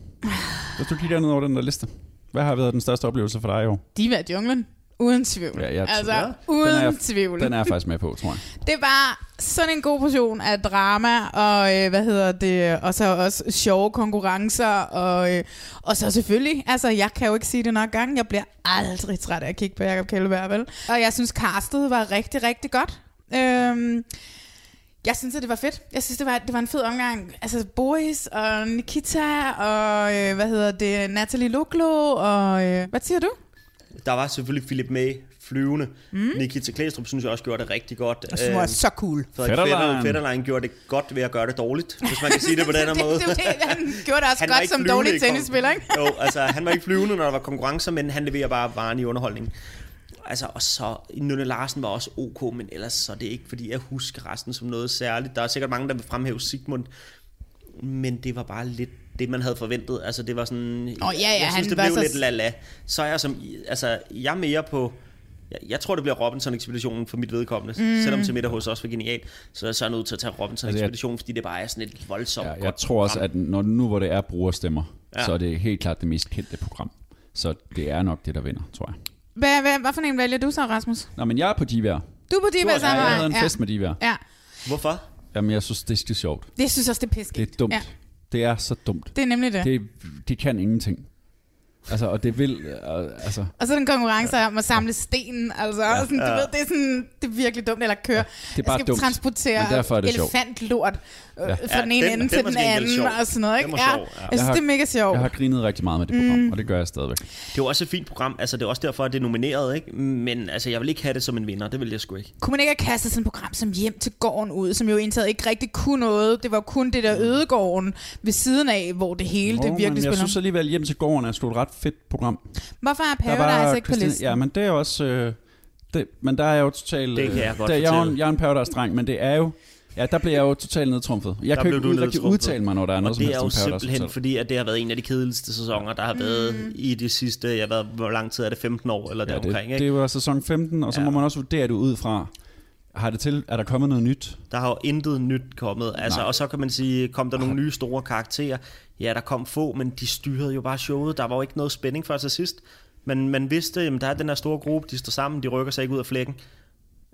hvis du kigger ned over den der liste? Hvad har været den største oplevelse for dig i år? De var junglen. Uden tvivl. Ja, jeg- altså, Ja. uden Den er, tvivl. den er jeg faktisk med på, tror jeg. Det var sådan en god portion af drama, og øh, hvad hedder det, og så også sjove konkurrencer, og, øh, og så selvfølgelig, altså jeg kan jo ikke sige det nok gange, jeg bliver aldrig træt af at kigge på Jacob Kjellberg, vel? Og jeg synes, castet var rigtig, rigtig godt. Øhm, jeg synes, at det var fedt. Jeg synes, det var, det var en fed omgang. Altså Boris og Nikita og, øh, hvad hedder det, Natalie Luklo og, øh, hvad siger du? Der var selvfølgelig Philip May flyvende. Mm. Nikita Klæstrup synes jeg også gjorde det rigtig godt. Jeg synes, det var så cool. Frederik Fetterlein. Fetterlein. Gjorde det godt ved at gøre det dårligt, hvis man kan sige det på den her måde. det, det, han gjorde det også Han godt som dårlig tennisspiller, ikke? Jo, altså han var ikke flyvende, når der var konkurrencer, men han leverer bare varen i underholdningen. Altså, og så Nynne Larsen var også ok, men ellers så er det ikke, fordi jeg husker resten som noget særligt. Der er sikkert mange, der vil fremhæve Sigmund, men det var bare lidt det, man havde forventet. Altså, det var sådan... Åh, ja, ja, jeg han synes, det blev så- lidt la-la. Så er jeg som... Altså, jeg er mere på... Jeg, jeg tror, det bliver Robinson-ekspeditionen for mit vedkommende. Mm. Selvom til middag hos os var genialt, så er jeg så nødt til at tage Robinson-ekspeditionen, fordi det bare er sådan et voldsomt Ja, jeg godt tror også, program. at når nu hvor det er brugerstemmer, Ja. ja. så er det helt klart det mest kendte program. Så det er nok det, der vinder, tror jeg. Hvad, hvad, hvad for en vælger du så, Rasmus? Nå, men jeg er på Divær. Du er på Diva Ja, sammen jeg med havde en mig. fest med Divær. Ja. Hvorfor? Jamen, jeg synes, det er sjovt. Det synes jeg også, det er pisk. Det er dumt. Ja, Det er så dumt. det er nemlig det. det. De kan ingenting. Altså, og det vil... øh, Altså, Og så den konkurrence om at samle sten. Altså, ja, sådan, du ja. ved, det er, sådan, det er virkelig dumt. Eller køre. det er bare jeg skal dumt. transportere derfor er det sjovt. elefantlort øh, Ja. fra Ja, den ene den- ende den til den anden. Og sådan noget, ikke? Ja. sjov, ja. Jeg Jeg synes, har- det er mega sjovt. jeg har grinet rigtig meget med det program, og det gør jeg stadigvæk. Det er også et fint program. Altså, det er også derfor, at det er nomineret, ikke? Men altså, jeg vil ikke have det som en vinder. Det vil jeg sgu ikke. Kunne man ikke have kastet sådan et program som Hjem til gården ud, som jo indtaget ikke rigtig kunne noget. Det var kun det der ødegården ved siden af, hvor det hele det virkelig men jeg spiller. synes alligevel, Hjem til gården er sgu et ret fedt program. Hvorfor er Der Paradise ikke på listen? Ja, men det er også... Øh, det, men der er jo totalt... Det kan jeg øh, godt der, jeg, er en, jeg er en Paradise-dreng, men det er jo... Ja, der bliver jeg jo totalt nedtrumfet. Jeg Der kan blev ikke rigtig udtale mig, når der er noget Og som det er jo helst om Paradise simpelthen Hotel. fordi, at det har været en af de kedeligste sæsoner, der har været Mm. i de sidste, jeg ved, hvor lang tid er det, 15 år eller Ja, deromkring, det, det ikke? var sæson 15, og så Ja. må man også vurdere det ud fra... Har det til, er der kommet noget nyt? Der har jo intet nyt kommet. Altså, Nej. og så kan man sige, kom der nogle nye store karakterer. Ja, der kom få, men de styrede jo bare showet. Der var jo ikke noget spænding før til sidst. Men man vidste, at der er den her store gruppe, de står sammen, de rykker sig ikke ud af flækken.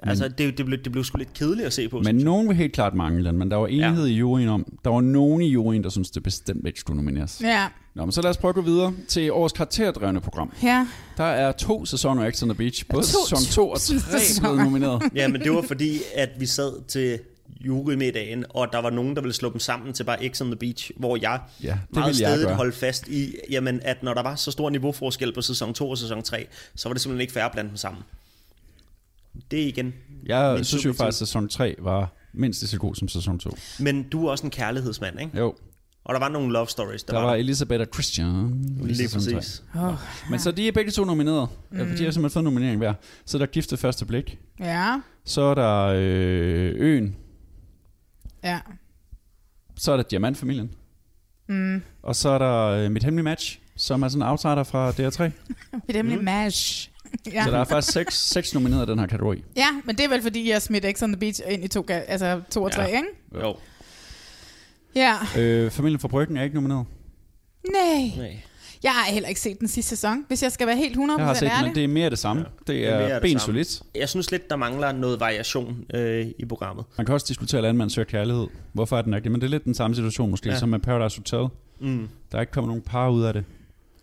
Altså, det, det, blev, det blev sgu lidt kedeligt at se på. Men nogen vil helt klart mangle den, men der var enighed ja. i juryen om... Der var nogen i juryen, der synes det bestemt ikke skulle nomineres. Ja, Nå, men så lad os prøve at gå videre til årets karakterdrevne program. ja. Der er to sæsoner af X on the Beach. Både To- sæson 2 og 3 sæsoner. blevet nomineret. Ja, men det var fordi, at vi sad til jurymiddagen, og der var nogen, der ville slå dem sammen til bare X on the Beach, hvor jeg Ja, det meget gøre. holdt fast i, jamen, at når der var så stor niveauforskel på sæson 2 og sæson 3, så var det simpelthen ikke fair at blande dem sammen. Det er igen. Jeg synes jo faktisk, at sæson 3 var mindst lige så god som sæson 2. Men du er også en kærlighedsmand, ikke? Jo, Og der var nogle love stories. der var Elisabeth og Christian Lige 3. præcis. Oh, Men så de er begge to nomineret. Mm. De har simpelthen fået nominering hver. Så er der Gift ved første blik. ja, Så er der øh, Øen. ja. Så er der Diamantfamilien. Mm. Og så er der øh, Mit Hemmelige Match, som er sådan en outsider fra DR3. Mit hemmelige mm. mash. Ja. Så der er faktisk seks, seks nomineret i den her kategori. ja, men det er vel fordi, jeg smidt X on the Beach ind i to, altså to og tre, Ja. ikke? Jo. Ja. Øh, Familien fra Bryggen er ikke nomineret. Nej. Nej. Jeg har heller ikke set den sidste sæson, hvis jeg skal være helt 100% Jeg har set den, ærlig. men det er mere det samme. Det er er det ben samme. solidt. Jeg synes lidt, der mangler noget variation øh, i programmet. Man kan også diskutere landmand søger kærlighed. Hvorfor er den ikke det? Men det er lidt den samme situation måske, Ja. ja. som med Paradise Hotel. Mm. Der er ikke kommet nogen par ud af det.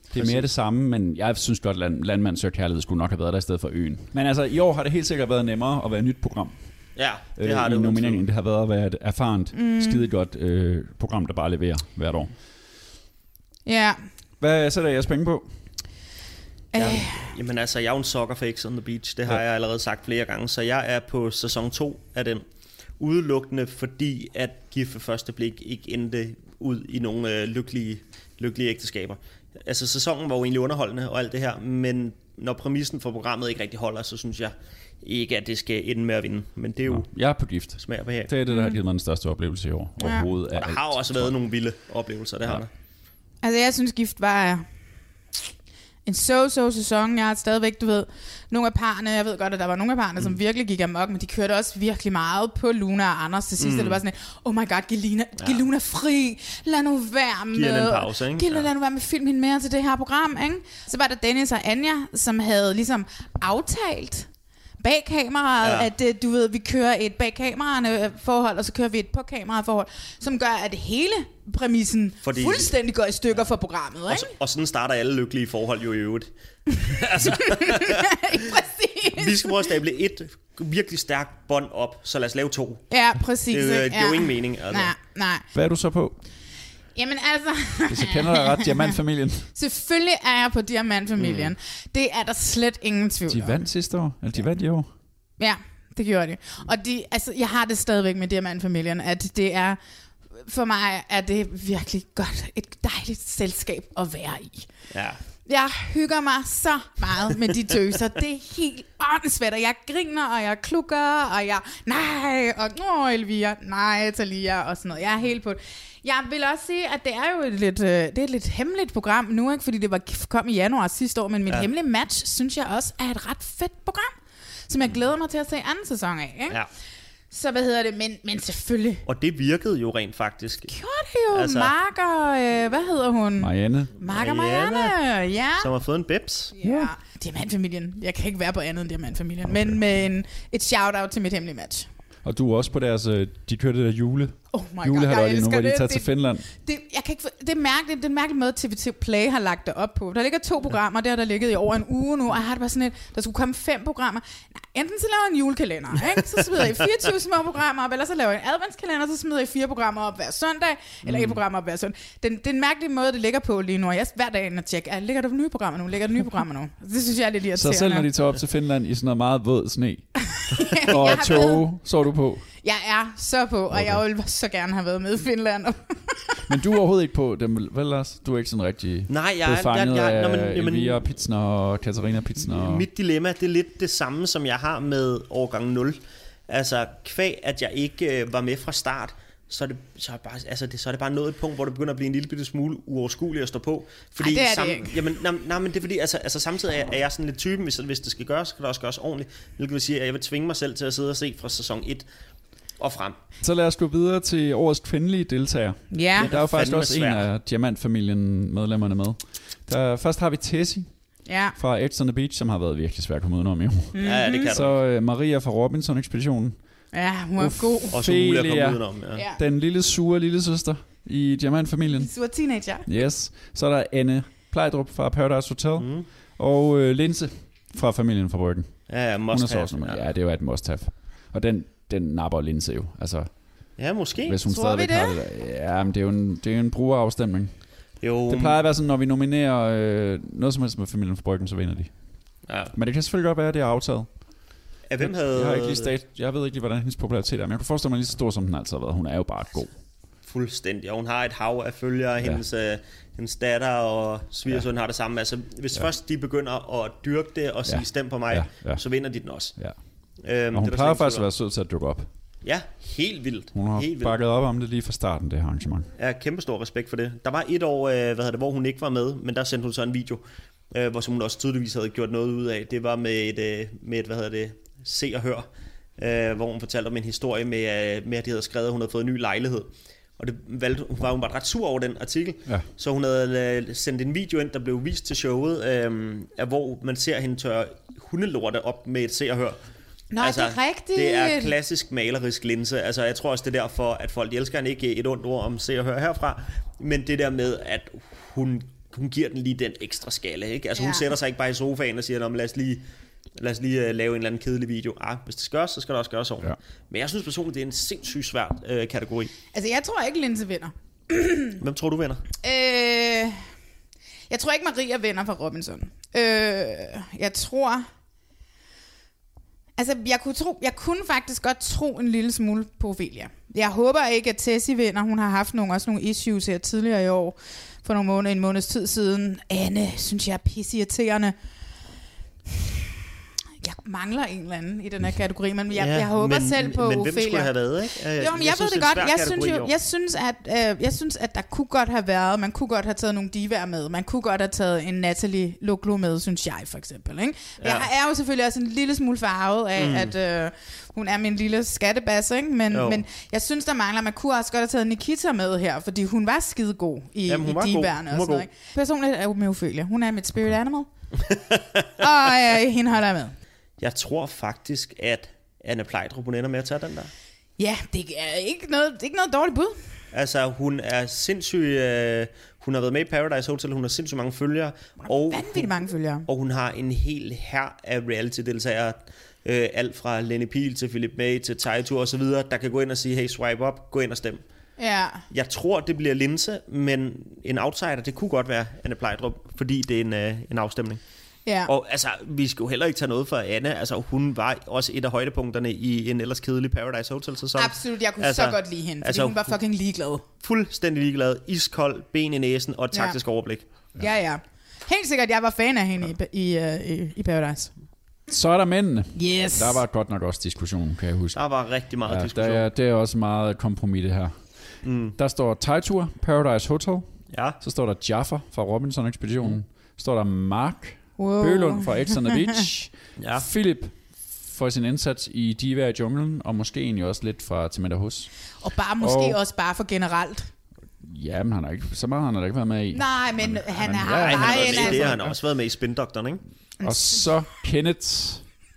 Det er Præcis. mere det samme, men jeg synes godt, at land, Landmand søger kærlighed skulle nok have været der i stedet for øen. Men altså, i år har det helt sikkert været nemmere at være et nyt program. Ja, det øh, har i det nomineringen. Det har været at være et erfarent, mm. skide godt øh, program, der bare leverer hvert år. Ja. Hvad sætter jeres penge på? Ja. Øh, Jamen altså, jeg er jo en sokker for X on the Beach. Det har Ja. ja. jeg allerede sagt flere gange. Så jeg er på sæson 2 af den. Udelukkende fordi, at gift ved første blik ikke endte ud i nogle øh, lykkelige, lykkelige ægteskaber. Altså, sæsonen var jo egentlig underholdende og alt det her, men når præmissen for programmet ikke rigtig holder, så synes jeg ikke, at det skal ende med at vinde. Men det er jo Nå, jeg er på gift. smag på her. Det er det, der har givet mig den største oplevelse i år. Ja. Overhovedet af Og der alt, har også været nogle vilde oplevelser, det har Ja. der. Altså, jeg synes, gift var en so-so sæson. Jeg har stadigvæk, du ved, nogle af parerne, jeg ved godt, at der var nogle af parerne, mm. som virkelig gik amok, men de kørte også virkelig meget på Luna og Anders til sidst. Mm. Det var sådan, oh my god, giv Luna, ja. giv Luna fri, lad nu være med. hende en pause, ikke? Giv, Ja. lad nu være med at filme hende mere til det her program, ikke? Så var der Dennis og Anja, som havde ligesom aftalt bag kameraet, ja. Ja. at øh, du ved, vi kører et bag kameraerne øh, forhold, og så kører vi et på kameraet forhold, som gør, at hele præmissen Fordi... Fuldstændig går i stykker for programmet, Og, ikke? så- og sådan starter alle lykkelige forhold jo i øvrigt. præcis. Vi skal prøve at stable et virkelig stærkt bånd op, så lad os lave to. Ja, præcis. Det, ikke? det giver jo ingen mening. Altså. Nej, nej. Hvad er du så på? Jamen altså, Hvis jeg kender dig ret, Diamantfamilien. selvfølgelig er jeg på Diamantfamilien. Mm. Det er der slet ingen tvivl De vandt sidste år. Eller de vandt i år. Ja, det gjorde de. Og de, altså, jeg har det stadigvæk med Diamantfamilien, at det er, for mig er det virkelig godt, et dejligt selskab at være i. Ja. Jeg hygger mig så meget med de tøser. Det er helt åndssvært, og jeg griner, og jeg klukker, og jeg, nej, og åh, Elvira, nej, Talia, og sådan noget. Jeg er helt på det. Jeg vil også sige, at det er jo et lidt, øh, det er et lidt hemmeligt program nu, ikke? fordi det var, kom i januar sidste år, men mit ja. Hemmelige match, synes jeg også er et ret fedt program, som jeg glæder mig til at se anden sæson af. Ikke? ja. Så hvad hedder det? Men, men selvfølgelig. Og det virkede jo rent faktisk. Gjorde det jo. Altså- Mark og... Øh, hvad hedder hun? Marianne. Mark og Marianne. Marianne. Ja. Som har fået en bebs. Ja. Diamantfamilien. Jeg kan ikke være på andet end Diamantfamilien. Okay. Men med en, et shout-out til mit hemmelige match. Og du er også på deres, øh, de kørte det der jule, Oh my god, jeg nu, hvor de det. tager til det, Finland. det, jeg kan ikke, det er mærkeligt, det er en mærkelig måde, TV2 Play har lagt det op på. Der ligger to programmer, der har der ligget i over en uge nu, og jeg har det bare sådan et, der skulle komme fem programmer. Nej, enten så laver jeg en julekalender, ikke? så smider jeg 24 små programmer op, eller så laver jeg en adventskalender, så smider jeg fire programmer op hver søndag, eller et program op hver søndag. Den, det er en mærkelig måde, det ligger på lige nu, og jeg hver dag inde og tjekke, er, ligger der nye programmer nu, ligger der nye programmer nu? Det synes jeg er lidt Så irriterende. selv når de tager op til Finland i sådan noget meget våd sne, Jeg og tog, så er du på. Jeg er så på, og jeg ville så gerne have været med i Finland. Men du er overhovedet ikke på dem, vel Lars? Du er ikke sådan rigtig Nej, jeg, blevet jeg, fanget jeg, jeg, nå, men, jamen, Elvira Pitsner og Katarina Pitsner. Og... Mit dilemma, det er lidt det samme, som jeg har med årgang 0. Altså, kvæg, at jeg ikke øh, var med fra start, så er, det, så, er, bare, altså det, så er det bare nået et punkt, hvor det begynder at blive en lille bitte smule uoverskueligt at stå på. Fordi Ej, det er det ikke. Jamen, nej, nej, men det er fordi, altså, altså samtidig er, er jeg sådan lidt typen, hvis, hvis det skal gøres, så skal det også gøres ordentligt. Hvilket vil sige, at jeg vil tvinge mig selv til at sidde og se fra sæson 1 og frem. Så lad os gå videre til årets kvindelige deltager. Ja. Der er jo faktisk også en svært. af Diamantfamilien medlemmerne med. Der, først har vi Tessie Ja. fra Edge on the Beach, som har været virkelig svært at komme udenom jo. Mm-hmm. Ja, det kan Så uh, Maria fra Robinson-ekspeditionen. Ja, hun er god. Og så muligt at komme udenom. Ja. Ja. Den lille sure lille søster i Diamantfamilien. Du er teenager. Yes. Så er der Anne Plejdrup fra Paradise Hotel. Mm. Og uh, Linse fra familien fra Bryggen. Ja, ja, Hun must er så have. også nummer. Ja, det er jo et must have. Og den, den napper Linse jo. Altså, ja, måske. hvis hun Tror vi stadigvæk har det der. Ja, men det er jo en, det er jo en brugerafstemning. Jo, Det plejer at være sådan, når vi nominerer øh, noget som helst med familien fra Bryggen, så vinder de. ja. Men det kan selvfølgelig godt være, at det er aftalt. Ja, hvem havde... Jeg, har ikke lige stat, jeg ved ikke lige, hvordan hendes popularitet er, men jeg kan forestille mig lige så stor, som den altid har været. Hun er jo bare god. Fuldstændig. Og hun har et hav af følgere. Ja. Hendes, øh, hendes datter og svigersøn ja. har det samme. Altså, hvis ja. først de begynder at dyrke det og sige, Ja. stem på mig, Ja, ja. Ja. Ja. så vinder de den også. Ja. Øhm, Og hun er plejer faktisk at være sød til at dukke op. Ja, helt vildt. Hun har helt vildt. bakket op om det lige fra starten, det her arrangement. Har kæmpe stor respekt for det. Der var et år, øh, hvad hedder det, hvor hun ikke var med, men der sendte hun så en video, øh, hvor som hun også tydeligvis havde gjort noget ud af. Det var med et, øh, med et hvad hedder det, se og hør, øh, hvor hun fortalte om en historie med, øh, med, at de havde skrevet, at hun havde fået en ny lejlighed. Og det valgte, hun var hun var ret sur over den artikel, Ja. så hun havde øh, sendt en video ind, der blev vist til showet, øh, af hvor man ser hende tørre hundelorte op med et se og hør. Nå, det er rigtigt. Det er klassisk malerisk linse. Altså, jeg tror også, det er derfor, at folk elsker hende ikke et ondt ord om se og høre herfra. Men det der med, at hun, hun giver den lige den ekstra skalle. Ikke? Altså, hun Ja. sætter sig ikke bare i sofaen og siger, "Nå, men lad os lige, lad os lige uh, lave en eller anden kedelig video. Ah, hvis det skal gøres, så skal det også gøres ordentligt. Ja. Men jeg synes personligt, det er en sindssygt svær øh, kategori. Altså, jeg tror ikke, Linse vinder. Hvem tror du vinder? Øh, jeg tror ikke, Maria vinder fra Robinson. Øh, jeg tror... Altså, jeg kunne, tro, jeg kunne faktisk godt tro en lille smule på Ophelia. Jeg håber ikke, at Tessie vinder. Hun har haft nogle, også nogle issues her tidligere i år, for nogle måneder, en måneds tid siden. Anne, synes jeg er pisseirriterende. Jeg mangler en eller anden i den her kategori, men jeg, jeg håber men, selv på Men hvem Ophelia. skulle det have været, ikke? Øh, Jo, men jeg, synes, ved det godt. Jeg synes, jo, jeg, synes, at, øh, jeg synes, at der kunne godt have været, man kunne godt have taget nogle divaer med. Man kunne godt have taget en Natalie Luglo med, synes jeg for eksempel. Ikke? Ja. Ja. Jeg er jo selvfølgelig også en lille smule farvet af, mm. at øh, hun er min lille skattebasse, ikke? Men, Jo. men jeg synes, der mangler, man kunne også godt have taget Nikita med her, fordi hun var skide god i, Jamen, hun i Hun og sådan noget. Ikke? Personligt er hun med Ophelia. Hun er mit spirit animal. og øh, hende holder jeg med. Jeg tror faktisk, at Anne Plejdrup, hun ender med at tage den der. Ja, det er ikke noget, det er ikke noget dårligt bud. Altså, hun er sindssyg... Øh, hun har været med i Paradise Hotel, hun har sindssygt mange følgere. Og, Vanvittigt mange følgere. og hun har en hel her af reality-deltagere. Øh, alt fra Lenny Pihl til Philip May til Taito og så videre, der kan gå ind og sige, hey, swipe up, gå ind og stem. Ja. Jeg tror, det bliver Linse, men en outsider, det kunne godt være Anne Plejdrup, fordi det er en, øh, en afstemning. Ja. Og altså, vi skal jo heller ikke tage noget for Anne. Altså, hun var også et af højdepunkterne i en ellers kedelig Paradise Hotel-sæson. Absolut, jeg kunne altså, så godt lide hende, fordi altså, hun var fucking ligeglad. Fuldstændig ligeglad, iskold, ben i næsen og et Ja. taktisk overblik. Ja, ja. Helt sikkert, jeg var fan af hende i, i, uh, i, i Paradise. Så er der mændene. Yes. Der var godt nok også diskussion, kan jeg huske. Der var rigtig meget Ja, diskussion. der er, det er også meget kompromis det her. Mm. Der står Tejtur, Paradise Hotel. Ja, Så står der Jaffa fra Robinson-ekspeditionen. Så står der Mark Wow. Bølund fra X on the Beach. ja. Philip for sin indsats i Diva i junglen, og måske egentlig også lidt fra Timetta Hus. Og bare måske Og- også bare for generelt. Ja, men han har ikke, så meget har han da ikke været med i. Nej, men han, han ja, har Nej, han har det, altså. han har også været med i Spindoktoren, ikke? Og så Kenneth,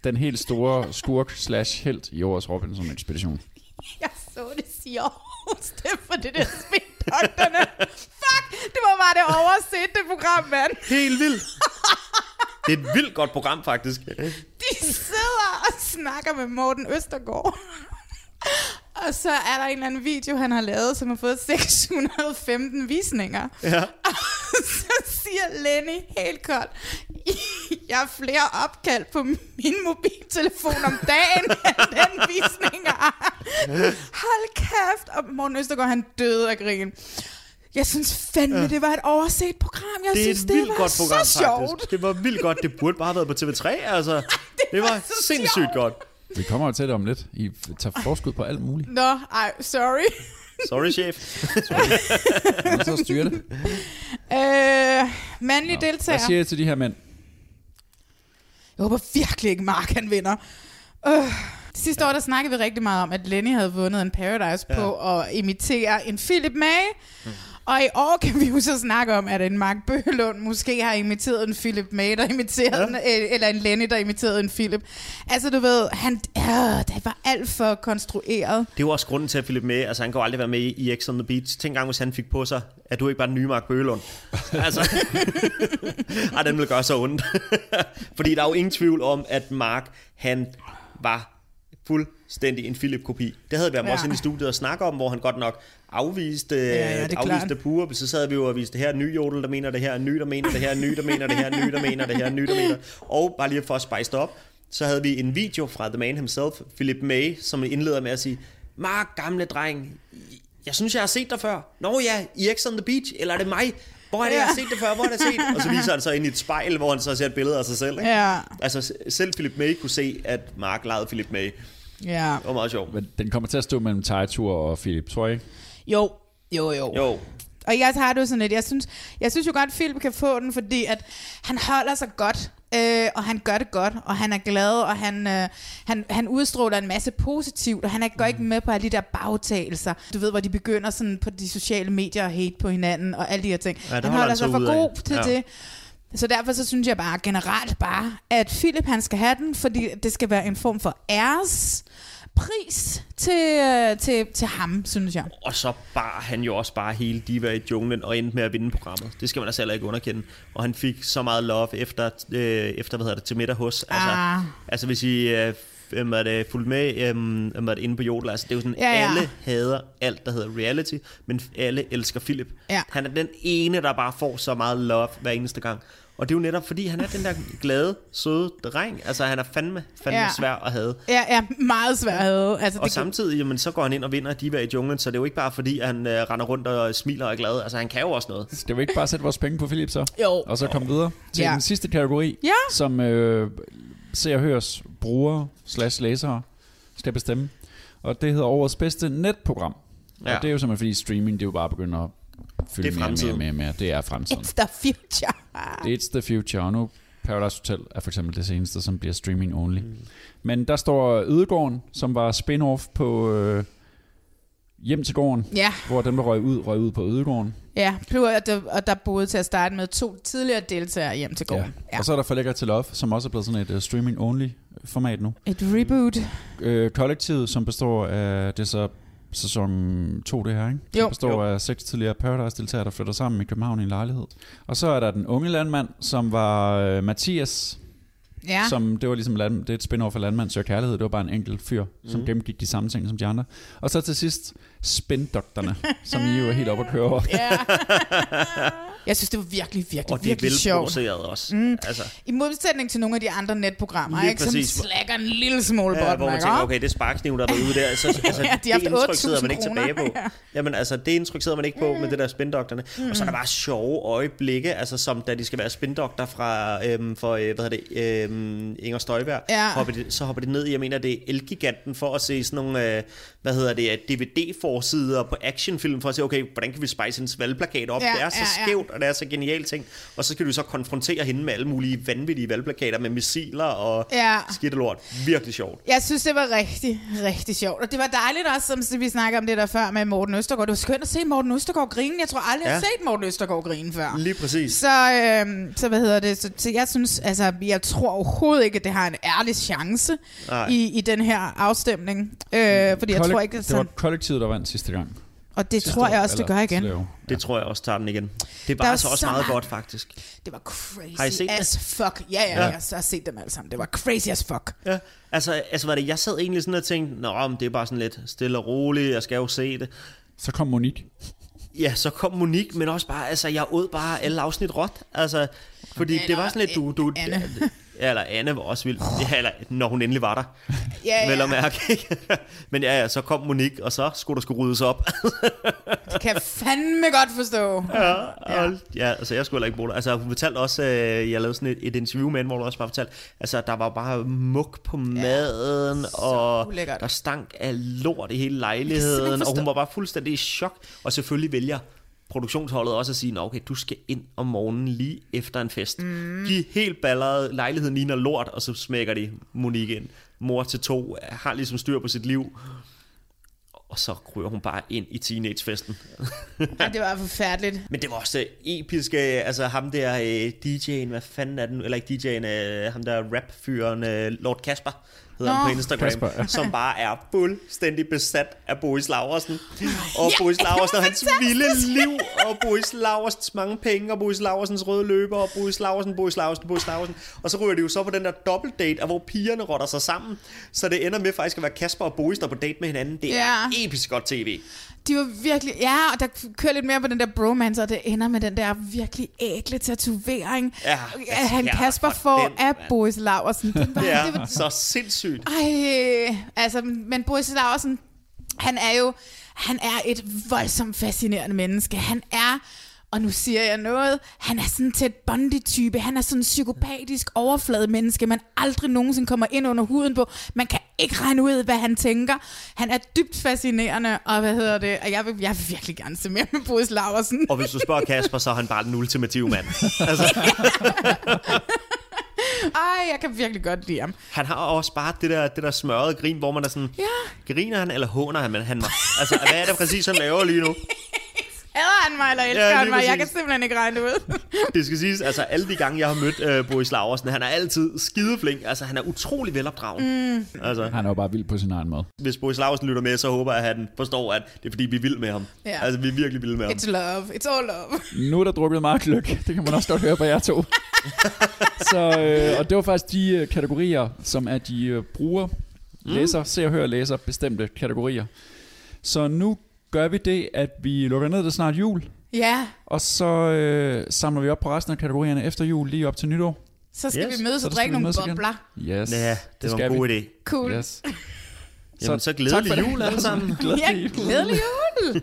den helt store skurk slash helt i årets Robinson-ekspedition. Jeg så det sige det for det der spindoktorne. Fuck, det var bare det overset, det program, mand. Helt vildt. Det er et vildt godt program, faktisk. De sidder og snakker med Morten Østergaard. Og så er der en eller anden video, han har lavet, som har fået 615 visninger. Ja. Og så siger Lenny helt koldt, jeg har flere opkald på min mobiltelefon om dagen, end den visning har. Hold kæft. Og Morten Østergaard, han døde af grin. Jeg synes fandme, det var et overset program. Jeg Det er synes, et det vildt var godt program, så sjovt. faktisk. Det var vildt godt. Det burde bare have været på TV3, altså. Det var så sindssygt sjovt. godt. Vi kommer jo til det om lidt. I tager forskud på alt muligt. Nå, ej, sorry. Sorry, chef. Og så styrer det. Øh, mandlige Hvad deltager. siger jeg til de her mænd? Jeg håber virkelig ikke, Mark han vinder. Øh. Sidste år, der snakkede vi rigtig meget om, at Lenny havde vundet en Paradise ja. på at imitere en Philip May. Mm. Og i år kan vi jo så snakke om, at en Mark Bøgelund måske har imiteret en Philip May, der imiterede ja. en, eller en Lenny, der imiterede en Philip. Altså, du ved, han, øh, det var alt for konstrueret. Det er jo også grunden til, at Philip May, altså han kan jo aldrig være med i X on the Beach. Tænk engang, hvis han fik på sig, at du ikke bare den nye Mark Bøgelund. altså, ej, den vil gøre så ondt. Fordi der er jo ingen tvivl om, at Mark, han var fuldstændig en Philip-kopi. Det havde vi ham Ja. ja. også inde i studiet og snakke om, hvor han godt nok afviste, ja, det er afviste pure. Så sad vi jo og viste, det her er ny jodel, der mener det her, er ny, der mener det her, er ny, der mener det her, er ny, der mener det her, er ny, der mener. Og bare lige for at spice det op, så havde vi en video fra The Man himself, Philip May, som indleder med at sige, Mark, gamle dreng, jeg synes, jeg har set dig før. Nå ja, i X on the Beach, eller er det mig? Hvor er det, jeg har set det før? Hvor har jeg set? Og så viser han så ind i et spejl, hvor han så ser et billede af sig selv. Ikke? Ja. Altså, selv Philip May kunne se, at Mark legede Philip May. Ja. Det var meget sjovt. Men den kommer til at stå mellem Tejtur og Philip, tror jeg ikke? Jo, jo, jo. Jo, Og jeg har det jo sådan lidt, jeg synes, jeg synes jo godt, at Philip kan få den, fordi at han holder sig godt, øh, og han gør det godt, og han er glad, og han, øh, han, han udstråler en masse positivt, og han er, går ikke med på alle de der bagtagelser. Du ved, hvor de begynder sådan på de sociale medier at hate på hinanden, og alle de her ting. det han holder sig for god til Ja. det. Så derfor så synes jeg bare generelt bare, at Philip han skal have den, fordi det skal være en form for æres pris til, øh, til, til ham, synes jeg. og så bar han jo også bare hele Diva i junglen og endte med at vinde programmet. Det skal man altså heller ikke underkende. Og han fik så meget love efter, øh, efter hvad hedder det, til middag hos. Altså, Ah. altså hvis I øh, er det, fulgt med øhm, det, inde på Jodel, altså det er jo sådan, Ja, ja. alle hader alt, der hedder reality, men alle elsker Philip. Ja. Han er den ene, der bare får så meget love hver eneste gang. Og det er jo netop, fordi han er den der glade, søde dreng. Altså, han er fandme, fandme Ja. svær at have. Ja, ja, meget svært at have. Altså, Og det, samtidig, jamen, så går han ind og vinder Diva i junglen, så det er jo ikke bare fordi, han øh, render rundt og smiler og er glad. Altså, han kan jo også noget. Skal vi ikke bare sætte vores penge på Philip så? Jo. Og så komme videre til Ja. den sidste kategori, Ja. som øh, ser og høres brugere slash læsere skal bestemme. Og det hedder årets bedste netprogram. Ja. Og det er jo simpelthen fordi streaming, det er jo bare begyndt at fylde er mere og mere, mere og mere. Det er fremtiden. it's the future. It's the future. Og nu Paradise Hotel er for eksempel det seneste, som bliver streaming only. Mm. Men der står Ødegården, som var spin-off på øh, Hjem til gården, Ja, hvor dem, der røg ud, røg ud på Ødegården. ja. Plus, at der, og der boede til at starte med to tidligere deltagere hjem til gården. Ja. Og så er der For Lækker til Love, som også er blevet sådan et uh, streaming-only format nu. Et reboot. Øh, kollektivet, som består af, det er så sæson 2 det her, ikke? Som Jo. består af seks tidligere Paradise-deltagere, der flytter sammen i København i en lejlighed. Og så er der den unge landmand, som var øh, Mathias, Ja. ja. som det var ligesom land, det er et spin-off af Landmand søger kærlighed. Det var bare en enkelt fyr, mm. som gennemgik de samme ting som de andre. Og så til sidst spindokterne, som I jo er helt oppe at køre over. ja. Jeg synes, det var virkelig, virkelig, Og det er virkelig sjovt. velproduceret også. Mm. Altså, I modsætning til nogle af de andre netprogrammer, Lige ikke, som præcis. slækker en lille smule ja, bort, hvor man tænker, okay, det er sparksniven, der er ude der. Så, altså, Ja, de har det indtryk sidder man ikke 8.000 tilbage på. kroner. Jamen altså, det indtryk sidder man ikke på med det der spindokterne. Mm. Og så er der bare sjove øjeblikke, altså som da de skal være spindokter fra, øhm, for, øh, hvad hedder det, øhm, Inger Støjberg. Ja. Hopper de, så hopper de ned i, jeg mener, det er Elgiganten for at se sådan nogle, øh, hvad hedder det, DVD-format avisforsider på actionfilm for at se, okay, hvordan kan vi spice en valgplakat op? Ja, det er så ja, ja. skævt, og det er så genialt ting. Og så skal du så konfrontere hende med alle mulige vanvittige valgplakater med missiler og Ja. skidt og lort. Virkelig sjovt. Jeg synes, det var rigtig, rigtig sjovt. Og det var dejligt også, som vi snakker om det der før med Morten Østergaard. Det var skønt at se Morten Østergaard grine. Jeg tror aldrig, jeg har Ja. set Morten Østergaard grine før. Lige præcis. Så, øh, så hvad hedder det? Så, så jeg synes, altså, jeg tror overhovedet ikke, at det har en ærlig chance i, i den her afstemning. Øh, fordi jeg Kollek- tror ikke, at Det var sådan, kollektivet, der vandt sidste gang. og det Sidste tror jeg også, det gør igen. Det tror jeg også tager den igen. Det var er altså også så meget godt, faktisk. Det var crazy Har I set as fuck. Ja, ja, ja. Jeg har set dem alle sammen. Det var crazy as fuck. Ja, altså, altså var det, jeg sad egentlig sådan og tænkte, Nå, men det er bare sådan lidt stille og roligt, jeg skal jo se det. Så kom Monique. Ja, så kom Monique, men også bare, altså, jeg åd bare alle afsnit råt. Altså, fordi det var sådan lidt, du... du Anne. Ja, eller Anne var også vild. Ja, eller når hun endelig var der. Ja, Vel ja. at mærke, ikke? Men ja, ja, så kom Monique, og så skulle der skulle ryddes op. Det kan jeg fandme godt forstå. ja, og, ja, altså jeg skulle heller ikke bo der. Altså hun fortalte også, øh, jeg lavede sådan et, et interview med hende, hvor du også bare fortalte, altså der var bare muk på maden, og ulækkert. der stank af lort i hele lejligheden, og hun var bare fuldstændig i chok, og selvfølgelig vælger produktionsholdet også at sige, Nå, okay, du skal ind om morgenen lige efter en fest. Mm. De er helt balleret, lejligheden ligner lort, og så smækker de Monique ind. Mor til to, har ligesom styr på sit liv, og så ryger hun bare ind i teenagefesten. Ja, det var forfærdeligt. Men det var også øh, episk, øh, altså ham der øh, DJ'en, hvad fanden er den, eller ikke DJ'en, ham der rap-fyren, øh, Lord Kasper, hedder Nå. han på Instagram, Kasper, ja. som bare er fuldstændig besat af Boris Laversen. Og Boris Laversen og hans vilde liv, og Boris Laversens mange penge, og Boris Laversens røde løber, og Boris Laversen, Boris Laversen, Boris Laversen. Og så ryger de jo så på den der dobbeltdate, hvor pigerne rotter sig sammen, så det ender med faktisk at være Kasper og Boris, der er på date med hinanden. Det er Ja. episk godt tv. De var virkelig... Ja, og der kører lidt mere på den der bromance, og det ender med den der virkelig ægle tatovering. Ja, han ja, Kasper for får den, af mand. Boris Laversen. Det var, Det det var så sindssygt. Ej, altså, men Boris Laversen, han er jo, han er et voldsomt fascinerende menneske. Han er, og nu siger jeg noget, han er sådan et Bundy-type. Han er sådan en psykopatisk overflade menneske, man aldrig nogensinde kommer ind under huden på. Man kan ikke regne ud, hvad han tænker. Han er dybt fascinerende, og hvad hedder det? Og jeg vil, jeg vil virkelig gerne se mere med Boris Laversen. Og hvis du spørger Kasper, så er han bare den ultimative mand. Altså, Ej, jeg kan virkelig godt lide ham. han har også bare det der, det der smørrede grin, hvor man er sådan, Ja. griner han eller håner han, men han? Altså, hvad er det præcis, han laver lige nu? Hader han mig, eller elsker Ja, han mig? Jeg præcis. kan simpelthen ikke regne det ud. Det skal siges, altså alle de gange, jeg har mødt øh, Boris Laversen, han er altid skideflink. Altså, han er utrolig velopdragen. Mm. Altså, Han er jo bare vild på sin egen måde. hvis Boris Laversen lytter med, så håber jeg, at han forstår, at det er fordi, vi er vilde med ham. Ja. Altså, vi er virkelig vilde med ham. It's love. It's all love. Nu er der drukket meget gløk. Det kan man også godt høre på jer to. Så, øh, og det var faktisk de øh, kategorier, som er de øh, bruger, læser, ser, hører, læser bestemte kategorier. Så nu gør vi det, at vi lukker ned, det snart jul. Ja, Og så øh, samler vi op på resten af kategorierne efter jul, lige op til nytår. så skal Yes. vi mødes og drikke nogle bobler. Yes. Ja, det, det var en god vi. idé. Cool. Yes. Jamen, så glædelig jul alle sammen. Glædelig Ja, jul. glædelig jul.